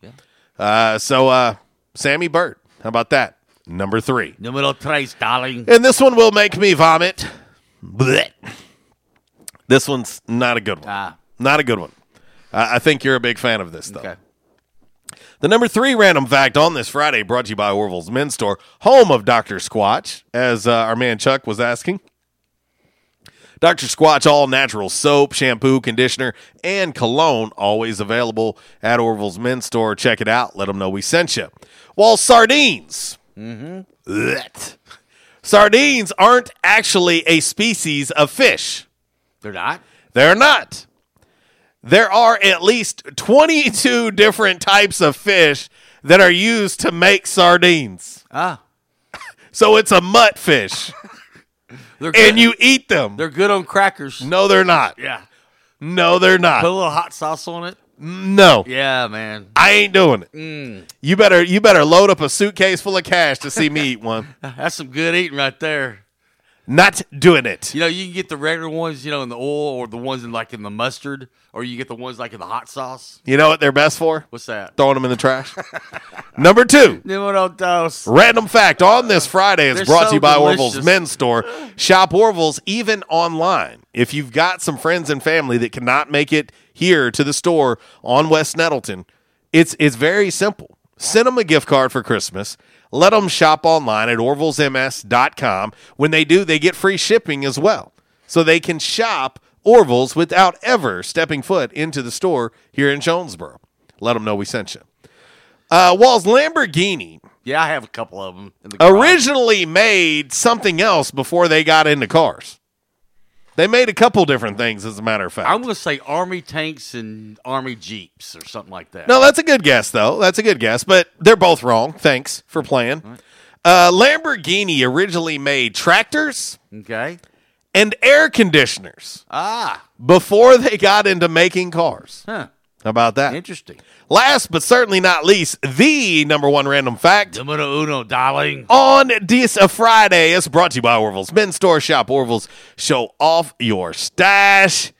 Uh, so uh, Sammy Byrd, how about that? Number three. Numero tres, darling. And this one will make me vomit. Blech. This one's not a good one. Ah. Not a good one. I I think you're a big fan of this, though. Okay. The number three random fact on this Friday brought to you by Orville's Men's Store, home of Dr. Squatch, as uh, our man Chuck was asking. Dr. Squatch all natural soap, shampoo, conditioner, and cologne always available at Orville's Men's Store. Check it out. Let them know we sent you. While sardines. Mm-hmm. Sardines aren't actually a species of fish. They're not? They're not. There are at least 22 different types of fish that are used to make sardines. Ah. So it's a mutt fish. They're and you eat them. They're good on crackers. No, they're not. Yeah. No, they're not. Put a little hot sauce on it. No. Yeah, man. I ain't doing it. Mm. You better you better load up a suitcase full of cash to see me eat one. That's some good eating right there. Not doing it. You know, you can get the regular ones, you know, in the oil, or the ones in like in the mustard, or you get the ones like in the hot sauce. You know what they're best for? What's that? Throwing them in the trash. Number two. Random fact on this Friday is They're brought so to you by delicious. Orville's Men's Store. Shop Orville's even online. If you've got some friends and family that cannot make it here to the store on West Nettleton, it's it's very simple. Send them a gift card for Christmas. Let them shop online at orvillesms.com. When they do, they get free shipping as well. So they can shop Orville's without ever stepping foot into the store here in Jonesboro. Let them know we sent you. Uh, Walls Lamborghini Yeah, I have a couple of them. In the originally made something else before they got into cars. They made a couple different things, as a matter of fact. I'm going to say Army tanks and Army jeeps or something like that. no, that's a good guess, though. That's a good guess, but they're both wrong. Thanks for playing. Uh, Lamborghini originally made tractors Okay. and air conditioners Ah. before they got into making cars. Huh. How about that? Interesting. Last but certainly not least, the number one random fact Numero uno, darling. on this uh, Friday is brought to you by Orville's Men's Store Shop. Orville's show off your stash.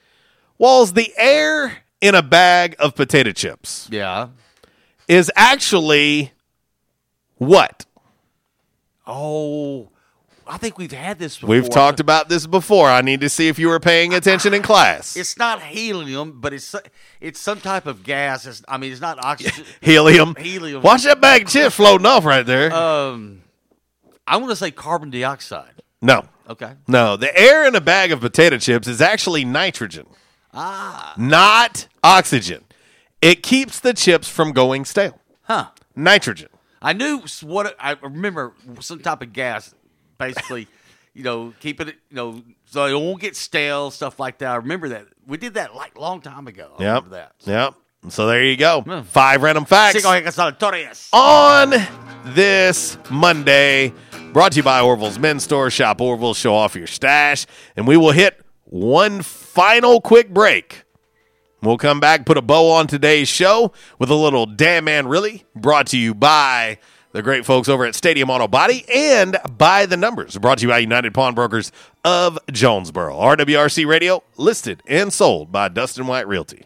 Walls the air in a bag of potato chips Yeah. is actually what? Oh, I think we've had this. before. We've talked about this before. I need to see if you were paying attention in class. It's not helium, but it's it's some type of gas. It's, I mean, it's not oxygen. Helium. Helium. Watch that bag of chips floating off right there. Um, I want to say carbon dioxide. no. Okay. No. The air in a bag of potato chips is actually nitrogen, Ah. not oxygen. It keeps the chips from going stale. Huh. Nitrogen. I knew what I remember some type of gas, basically, you know, keeping it, you know, so it won't get stale, stuff like that. I remember that we did that like long time ago. I Yep. that. Yep. So there you go. Hmm. Five random facts. On this Monday. Brought to you by Orville's Men's Store. Shop Orville, show off your stash. And we will hit one final quick break. We'll come back, put a bow on today's show with a little Damn Man Really, brought to you by the great folks over at Stadium Auto Body and by the numbers, brought to you by United Pawnbrokers of Jonesboro. RWRC Radio, listed and sold by Dustin White Realty.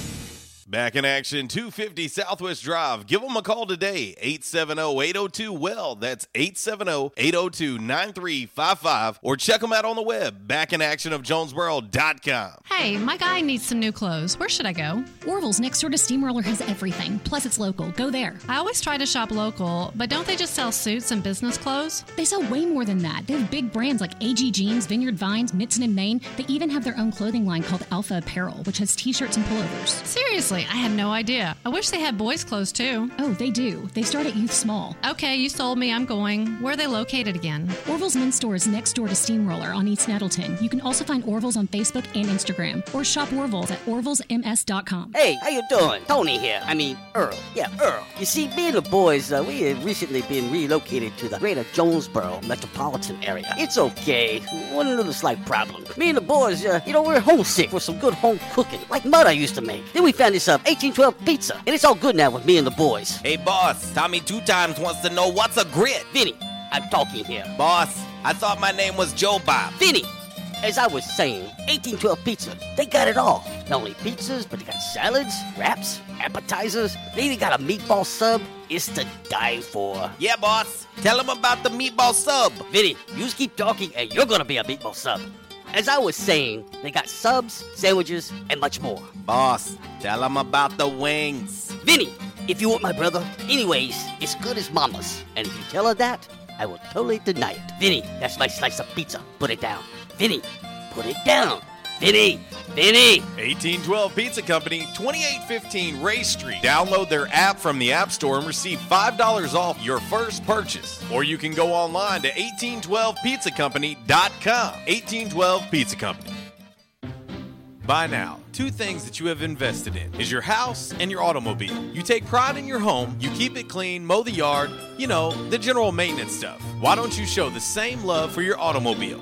Back in action, 250 Southwest Drive. Give them a call today, 870-802-WELL. That's 870-802-9355. Or check them out on the web, backinactionofjonesboro.com. Hey, my guy needs some new clothes. Where should I go? Orville's next door to Steamroller has everything. Plus, it's local. Go there. I always try to shop local, but don't they just sell suits and business clothes? They sell way more than that. They have big brands like AG Jeans, Vineyard Vines, Mizzen and Main. They even have their own clothing line called Alpha Apparel, which has t-shirts and pullovers. Seriously, I had no idea. I wish they had boys' clothes too. Oh, they do. They start at Youth Small. Okay, you sold me. I'm going. Where are they located again? Orville's men's store is next door to Steamroller on East Nettleton. You can also find Orville's on Facebook and Instagram, or shop Orville's at orvillesms.com. Hey, how you doing? Tony here. I mean, Earl. Yeah, Earl. You see, me and the boys, uh, we have recently been relocated to the greater Jonesboro metropolitan area. It's okay. One little slight problem. Me and the boys, uh, you know, we're homesick for some good home cooking, like mud I used to make. Then we found this uh, 1812 pizza, and it's all good now with me and the boys. Hey, boss, Tommy Two Times wants to know what's a grit. Vinny, I'm talking here. Boss, I thought my name was Joe Bob. Vinny, as I was saying, 1812 Pizza, they got it all. Not only pizzas, but they got salads, wraps, appetizers. They even got a meatball sub. It's to die for. Yeah, boss. Tell them about the meatball sub. Vinny, you just keep talking and you're gonna be a meatball sub. As I was saying, they got subs, sandwiches, and much more. Boss, tell him about the wings. Vinny, if you want my brother, anyways, it's good as mama's. And if you tell her that, I will totally deny it. Vinny, that's my slice of pizza. Put it down. Vinny, put it down. Vinny, Vinny. 1812 Pizza Company, 2815 Ray Street. Download their app from the App Store and receive $5 off your first purchase. Or you can go online to 1812pizzacompany.com. 1812 Pizza Company. By now, two things that you have invested in is your house and your automobile. You take pride in your home, you keep it clean, mow the yard, you know, the general maintenance stuff. Why don't you show the same love for your automobile?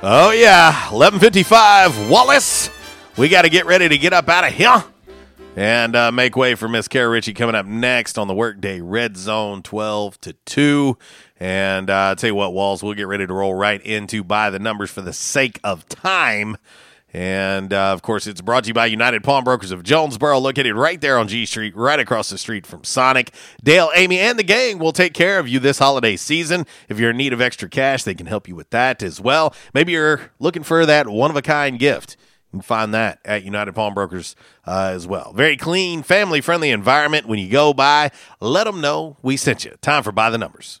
Oh yeah, 11:55 Wallace. We got to get ready to get up out of here and uh, make way for Miss Kara Ritchie coming up next on the Workday Red Zone 12 to 2. And uh, I'll tell you what, Walls, we'll get ready to roll right into by the numbers for the sake of time. And uh, of course, it's brought to you by United Pawnbrokers of Jonesboro, located right there on G Street, right across the street from Sonic. Dale, Amy, and the gang will take care of you this holiday season. If you're in need of extra cash, they can help you with that as well. Maybe you're looking for that one of a kind gift. You can find that at United Pawnbrokers uh, as well. Very clean, family friendly environment. When you go by, let them know we sent you. Time for By the Numbers.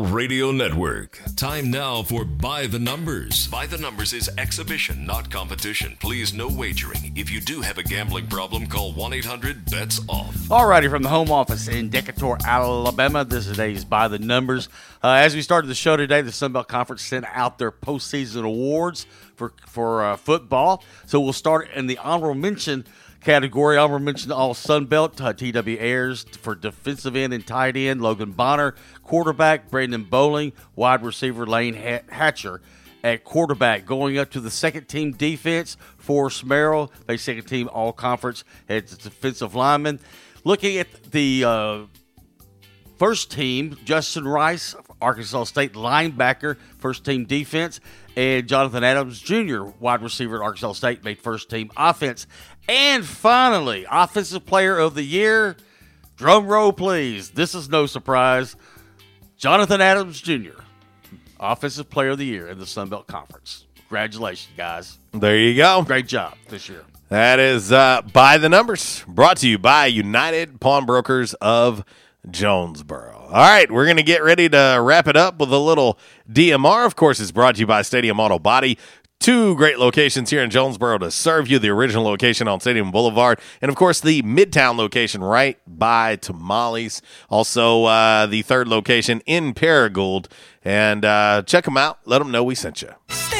Radio Network. Time now for By the Numbers. By the Numbers is exhibition, not competition. Please, no wagering. If you do have a gambling problem, call 1 800 BETS OFF. Alrighty, from the home office in Decatur, Alabama, this is today's By the Numbers. Uh, as we started the show today, the Sun Belt Conference sent out their postseason awards for, for uh, football. So we'll start in the honorable mention category. I'll mention all Sun Belt, uh, TW Ayers for defensive end and tight end, Logan Bonner, quarterback, Brandon Bowling, wide receiver, Layne Hatcher at quarterback. Going up to the second team defense, Forrest Merrill, they second team all conference at defensive lineman. Looking at the uh, first team, Justin Rice, Arkansas State linebacker, first team defense, and Jonathan Adams Jr., wide receiver at Arkansas State, made first team offense. And finally, Offensive Player of the Year. Drum roll, please. This is no surprise. Jonathan Adams Jr., Offensive Player of the Year in the Sun Belt Conference. Congratulations, guys. There you go. Great job this year. That is uh, by the numbers, brought to you by United Pawnbrokers of Jonesboro. All right, we're going to get ready to wrap it up with a little DMR. Of course, it's brought to you by Stadium Auto Body. Two great locations here in Jonesboro to serve you. The original location on Stadium Boulevard, and of course the Midtown location right by Tamales. Also, uh, the third location in Paragould. And uh, check them out. Let them know we sent you. Stadium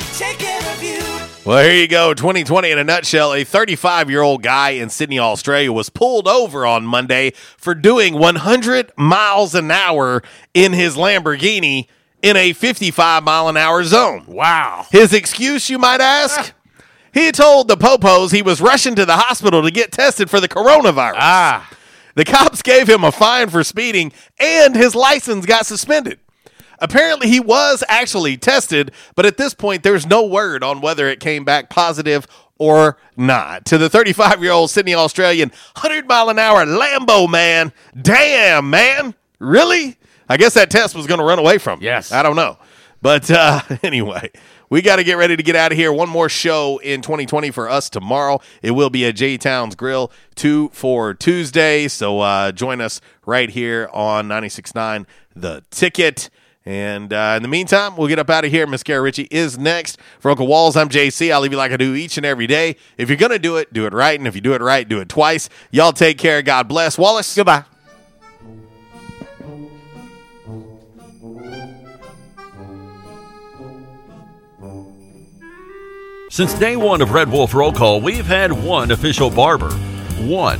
take care of you. Well, here you go. 2020 in a nutshell. A 35 year old guy in Sydney, Australia was pulled over on Monday for doing 100 miles an hour in his Lamborghini in a 55 mile an hour zone. Wow. His excuse, you might ask? He told the Popos he was rushing to the hospital to get tested for the coronavirus. Ah. The cops gave him a fine for speeding and his license got suspended. Apparently, he was actually tested, but at this point, there's no word on whether it came back positive or not. To the 35 year old Sydney Australian, 100 mile an hour Lambo man. Damn, man. Really? I guess that test was going to run away from. me. Yes. I don't know. But uh, anyway, we got to get ready to get out of here. One more show in 2020 for us tomorrow. It will be at J Towns Grill, two for Tuesday. So uh, join us right here on 96.9 The Ticket. And uh, in the meantime, we'll get up out of here. Miss Kara Ritchie is next. For Uncle Walls, I'm JC. I'll leave you like I do each and every day. If you're going to do it, do it right. And if you do it right, do it twice. Y'all take care. God bless. Wallace. Goodbye. Since day one of Red Wolf Roll Call, we've had one official barber. One.